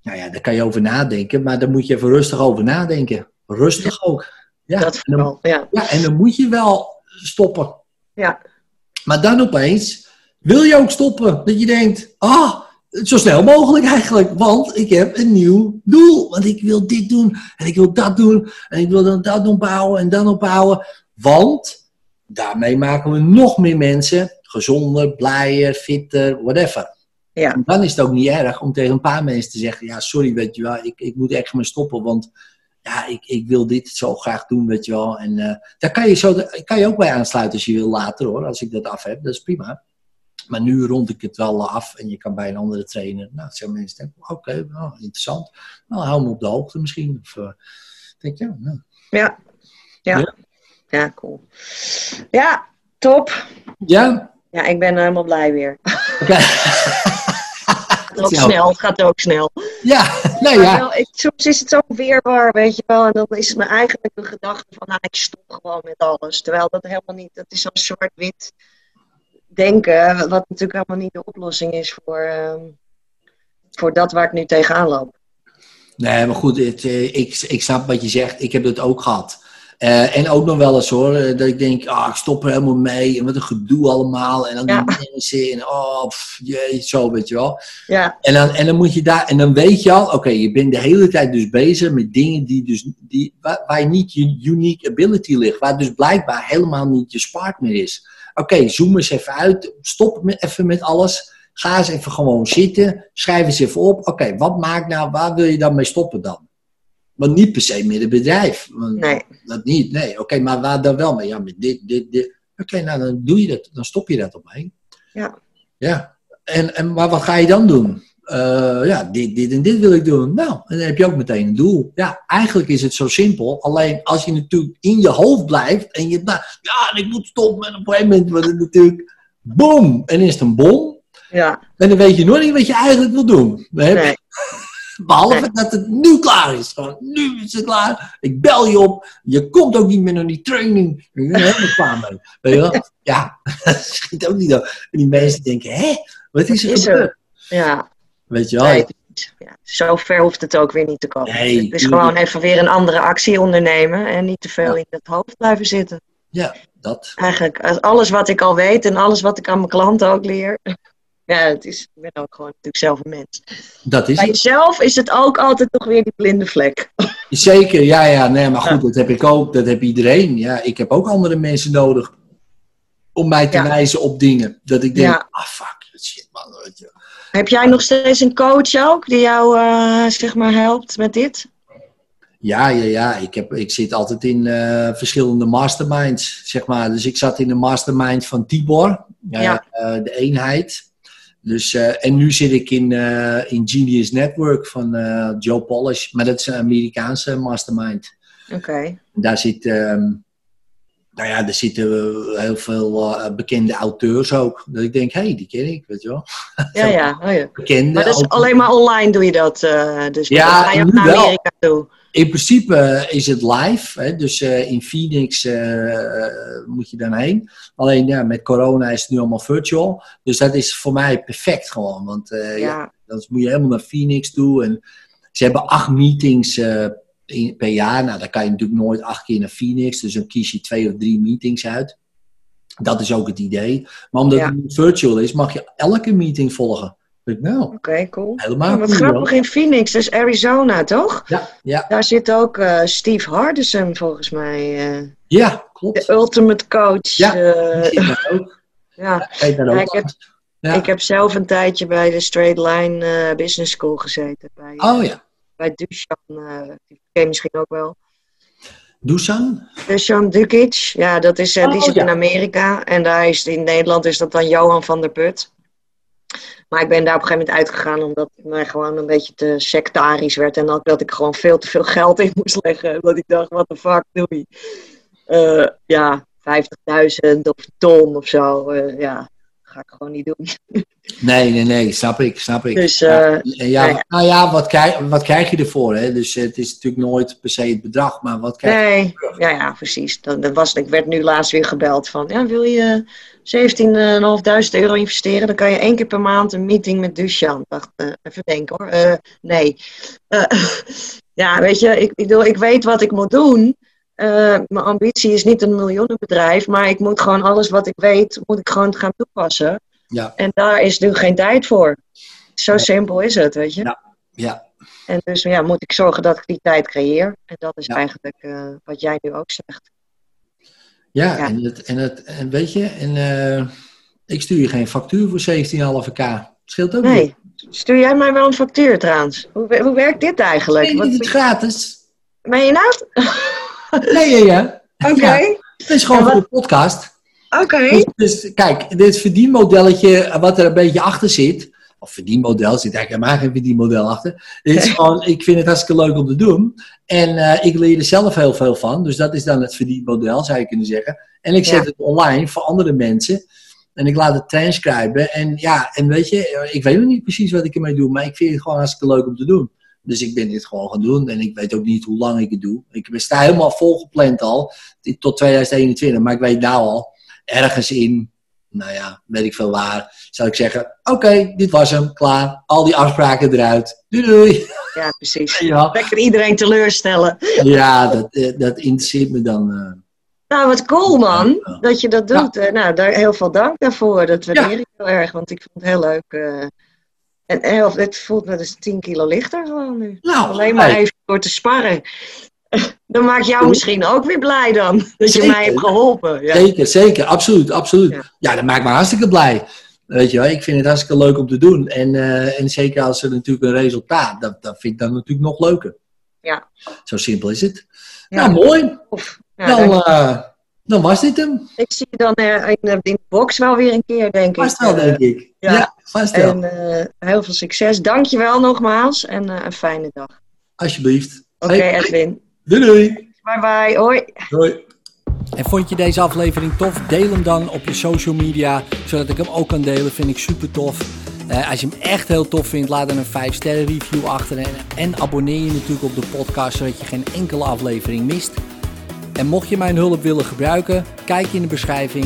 nou ja, daar kan je over nadenken. Maar daar moet je even rustig over nadenken. Rustig ook. Ja, dat en dan, ja, en dan moet je wel stoppen. ja, Maar dan opeens wil je ook stoppen. Dat je denkt, ah, zo snel mogelijk eigenlijk. Want ik heb een nieuw doel. Want ik wil dit doen en ik wil dat doen. En ik wil dan dat opbouwen en dan opbouwen. Want daarmee maken we nog meer mensen gezonder, blijer, fitter, whatever. ja, En dan is het ook niet erg om tegen een paar mensen te zeggen: Ja, sorry, weet je wel, ik, ik moet echt maar stoppen. Want ja, ik, ik wil dit zo graag doen, weet je wel. En eh, daar kan je, zo, kan je ook bij aansluiten als je wil later hoor, als ik dat af heb. Dat is prima. Maar nu rond ik het wel af en je kan bij een andere trainer. Nou, zeggen mensen: denken, Oké, nou, interessant. Nou, hou me op de hoogte misschien. Of uh, denk je, nou. ja, ja, Ja? ja, cool. Ja, top. Ja, Ja, ik ben helemaal blij weer. oké. Het gaat ook snel, het gaat ook snel. Ja, nee, ja. wel, ik, soms is het zo weerbaar, weet je wel. En dan is het me eigenlijk een gedachte van, nou, ik stop gewoon met alles. Terwijl dat helemaal niet, dat is zo'n zwart-wit denken, wat natuurlijk helemaal niet de oplossing is voor, ehm, voor dat waar ik nu tegenaan loop. Nee, maar goed, het, eh, ik, ik snap wat je zegt. Ik heb dat ook gehad. Eh, en ook nog wel eens hoor, eh, dat ik denk, ah, ik stop er helemaal mee. En wat een gedoe allemaal. En dan Ja. die mensen. En oh, pff, jee, zo weet je wel. Ja, En dan, en dan moet je daar, en dan weet je al, oké, je bent de hele tijd dus bezig met dingen die dus, die, waar, waar niet je unique ability ligt. Waar dus blijkbaar helemaal niet je spark meer is. Oké, zoom eens even uit. Stop met, even met alles. Ga eens even gewoon zitten. Schrijf eens even op. Oké, wat maakt nou, waar wil je dan mee stoppen dan? Want niet per se met het bedrijf. Nee, Dat niet, nee. Oké, maar waar dan wel mee? Ja, met dit, dit, dit. Oké, nou dan doe je dat. Dan stop je dat opeen. ja, Ja. En, en, maar wat ga je dan doen? Eh, ja, dit, dit en dit wil ik doen. Nou, en dan heb je ook meteen een doel. Ja, eigenlijk is het zo simpel. Alleen als je natuurlijk in je hoofd blijft en je nou, ja, en ik moet stoppen. En op een gegeven moment wordt het natuurlijk boom. En is het een bom. ja, En dan weet je nog niet wat je eigenlijk wil doen. Nee, Behalve Nee. dat het nu klaar is. Gewoon, nu is het klaar. Ik bel je op. Je komt ook niet meer naar die training. Ik ben helemaal klaar mee. Weet je wel? Ja, dat schiet ook niet op. En die mensen denken, hè? Wat is er Is er? gebeurd? ja. Weet je wel? Nee, ja, zo ver hoeft het ook weer niet te komen. Nee, het is gewoon even weer een andere actie ondernemen en niet te veel in het hoofd blijven zitten. Ja, dat. Eigenlijk alles wat ik al weet en alles wat ik aan mijn klanten ook leer. ja, het is, ik ben ook gewoon natuurlijk zelf een mens. Dat is Bij het. jezelf is het ook altijd toch weer die blinde vlek. Zeker, ja, ja. Nee, maar goed, dat heb ik ook. Dat heb iedereen. Ja, ik heb ook andere mensen nodig om mij te Ja. wijzen op dingen. Dat ik denk, Ja. ah fuck, shit man. Heb jij nog steeds een coach ook die jou eh, zeg maar helpt met dit? Ja, ja, ja. Ik, heb, ik zit altijd in eh, verschillende masterminds, zeg maar. Dus ik zat in de mastermind van Tibor, eh, Ja. de eenheid. Dus, en nu zit ik in, in Genius Network van Joe Polish. Maar dat is een Amerikaanse mastermind. Oké. Daar zit, ehm, nou ja, er zitten heel veel eh, bekende auteurs ook. Dat ik denk, hé, hey, die ken ik, weet je wel. Ja, ja. Oh, ja. Bekende. Maar dat is alleen maar online doe je dat. eh, dus Ja, ga je naar wel. Amerika toe. In principe eh, is het live, hè, dus in Phoenix moet je dan heen. Alleen ja, met corona is het nu allemaal virtual. Dus dat is voor mij perfect gewoon. Want ja. Ja. dan moet je helemaal naar Phoenix toe. En ze hebben acht meetings in- per jaar. Nou, dan kan je natuurlijk nooit acht keer naar Phoenix. Dus dan kies je twee of drie meetings uit. Dat is ook het idee. Maar omdat Ja. het virtual is, mag je elke meeting volgen. Nou, Oké, cool. helemaal Oh, wat cool, grappig hoor. in Phoenix, is Arizona, toch? Ja, ja, Daar zit ook eh, Steve Hardison volgens mij. eh, ja, klopt. de ultimate coach. Ja, eh, daar ook. ja. Ik weet daar Ja, ook ik heb- van. Ja. Ik heb zelf een tijdje bij de Straight Line Business School gezeten. Bij, Oh ja. Bij Dusan. eh die ken je misschien ook wel. Dusan? Dusan Dukic. Ja, dat is, eh, die Oh, zit ja. in Amerika. En daar is, in Nederland is dat dan Johan van der Put. Maar ik ben daar op een gegeven moment uitgegaan omdat het mij gewoon een beetje te sectarisch werd. En ook dat ik gewoon veel te veel geld in moest leggen. Dat ik dacht, what the fuck doe je? Eh, ja, 50.000 of ton of zo. ja, ga ik gewoon niet doen. Nee, nee, nee, snap ik, snap ik. Dus, ja, eh, ja, nee. nou ja, wat krijg, wat krijg je ervoor? Hè? Dus eh, het is natuurlijk nooit per se het bedrag, maar wat krijg je? Nee, ja, ja, precies. Dan, dan was, ik werd nu laatst weer gebeld van, ja, wil je 17.500 euro investeren? Dan kan je één keer per maand een meeting met Dushan. Ik dacht, eh, even denken hoor. Nee. Ja, weet je, ik, ik, bedoel, ik weet wat ik moet doen. Eh, mijn ambitie is niet een miljoenenbedrijf, maar ik moet gewoon alles wat ik weet, moet ik gewoon gaan toepassen. Ja, En daar is nu geen tijd voor. Zo simpel is het, weet je. Ja. ja, En dus ja, moet ik zorgen dat ik die tijd creëer. En dat is Ja. eigenlijk eh, wat jij nu ook zegt. ja, Ja. En, het, en, het, en weet je, en, eh, ik stuur je geen factuur voor 17,5k. Scheelt ook Nee. Stuur jij mij wel een factuur trouwens? Hoe, hoe werkt dit eigenlijk? Nee, Wat, dit is gratis. ben je nou? Nee, ja, ja. Oké, Ja, het is gewoon wat- voor de podcast. oké. Dus, dus kijk, dit verdienmodelletje wat er een beetje achter zit. Of verdienmodel, zit eigenlijk helemaal geen verdienmodel achter. Dit is gewoon, ik vind het hartstikke leuk om te doen. En eh, ik leer er zelf heel veel van. Dus dat is dan het verdienmodel, zou je kunnen zeggen. En ik zet Ja. het online voor andere mensen. En ik laat het transcriben. En ja, en weet je, ik weet nog niet precies wat ik ermee doe. Maar ik vind het gewoon hartstikke leuk om te doen. Dus ik ben dit gewoon gaan doen. En ik weet ook niet hoe lang ik het doe. Ik sta helemaal volgepland al. Tot 2021. Maar ik weet nou al, ergens in, nou ja, weet ik veel waar, zal ik zeggen: Oké, dit was hem, klaar. Al die afspraken eruit. Doei doei. Ja, precies. Ja, Lekker iedereen teleurstellen. ja dat, eh, dat interesseert me dan. eh. Nou, wat cool man, dat je dat doet. Nou, daar, heel veel dank daarvoor. Dat waardeer ik heel erg, want ik vond het heel leuk. eh. En het voelt me dus 10 kilo lichter gewoon nu. Nou, Alleen maar even door te sparren. Dan maak jou misschien ook weer blij dan. Dat je mij hebt geholpen. Ja. Zeker, zeker, absoluut, absoluut. Ja. Ja. dat maakt me hartstikke blij. Weet je wel, ik vind het hartstikke leuk om te doen. En, eh, en zeker als er natuurlijk een resultaat, dat, dat vind ik dan natuurlijk nog leuker. Ja. Zo simpel is het. Ja. Nou, mooi. Of, Dan, dan was dit hem. Ik zie je dan eh, in, de- in de box wel weer een keer, denk ik. Vast wel, Eh, denk ik. ja. Ja, vast wel. En eh, heel veel succes. Dank je wel nogmaals en eh, een fijne dag. Alsjeblieft. Oké, Edwin. doei doei. Bye bye. Hoi. Doei. En vond je deze aflevering tof? Deel hem dan op je social media, zodat ik hem ook kan delen. Vind ik super tof. Eh, als je hem echt heel tof vindt, laat dan een 5 sterren review achter. En, en abonneer je natuurlijk op de podcast, zodat je geen enkele aflevering mist. En mocht je mijn hulp willen gebruiken, kijk in de beschrijving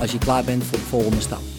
als je klaar bent voor de volgende stap.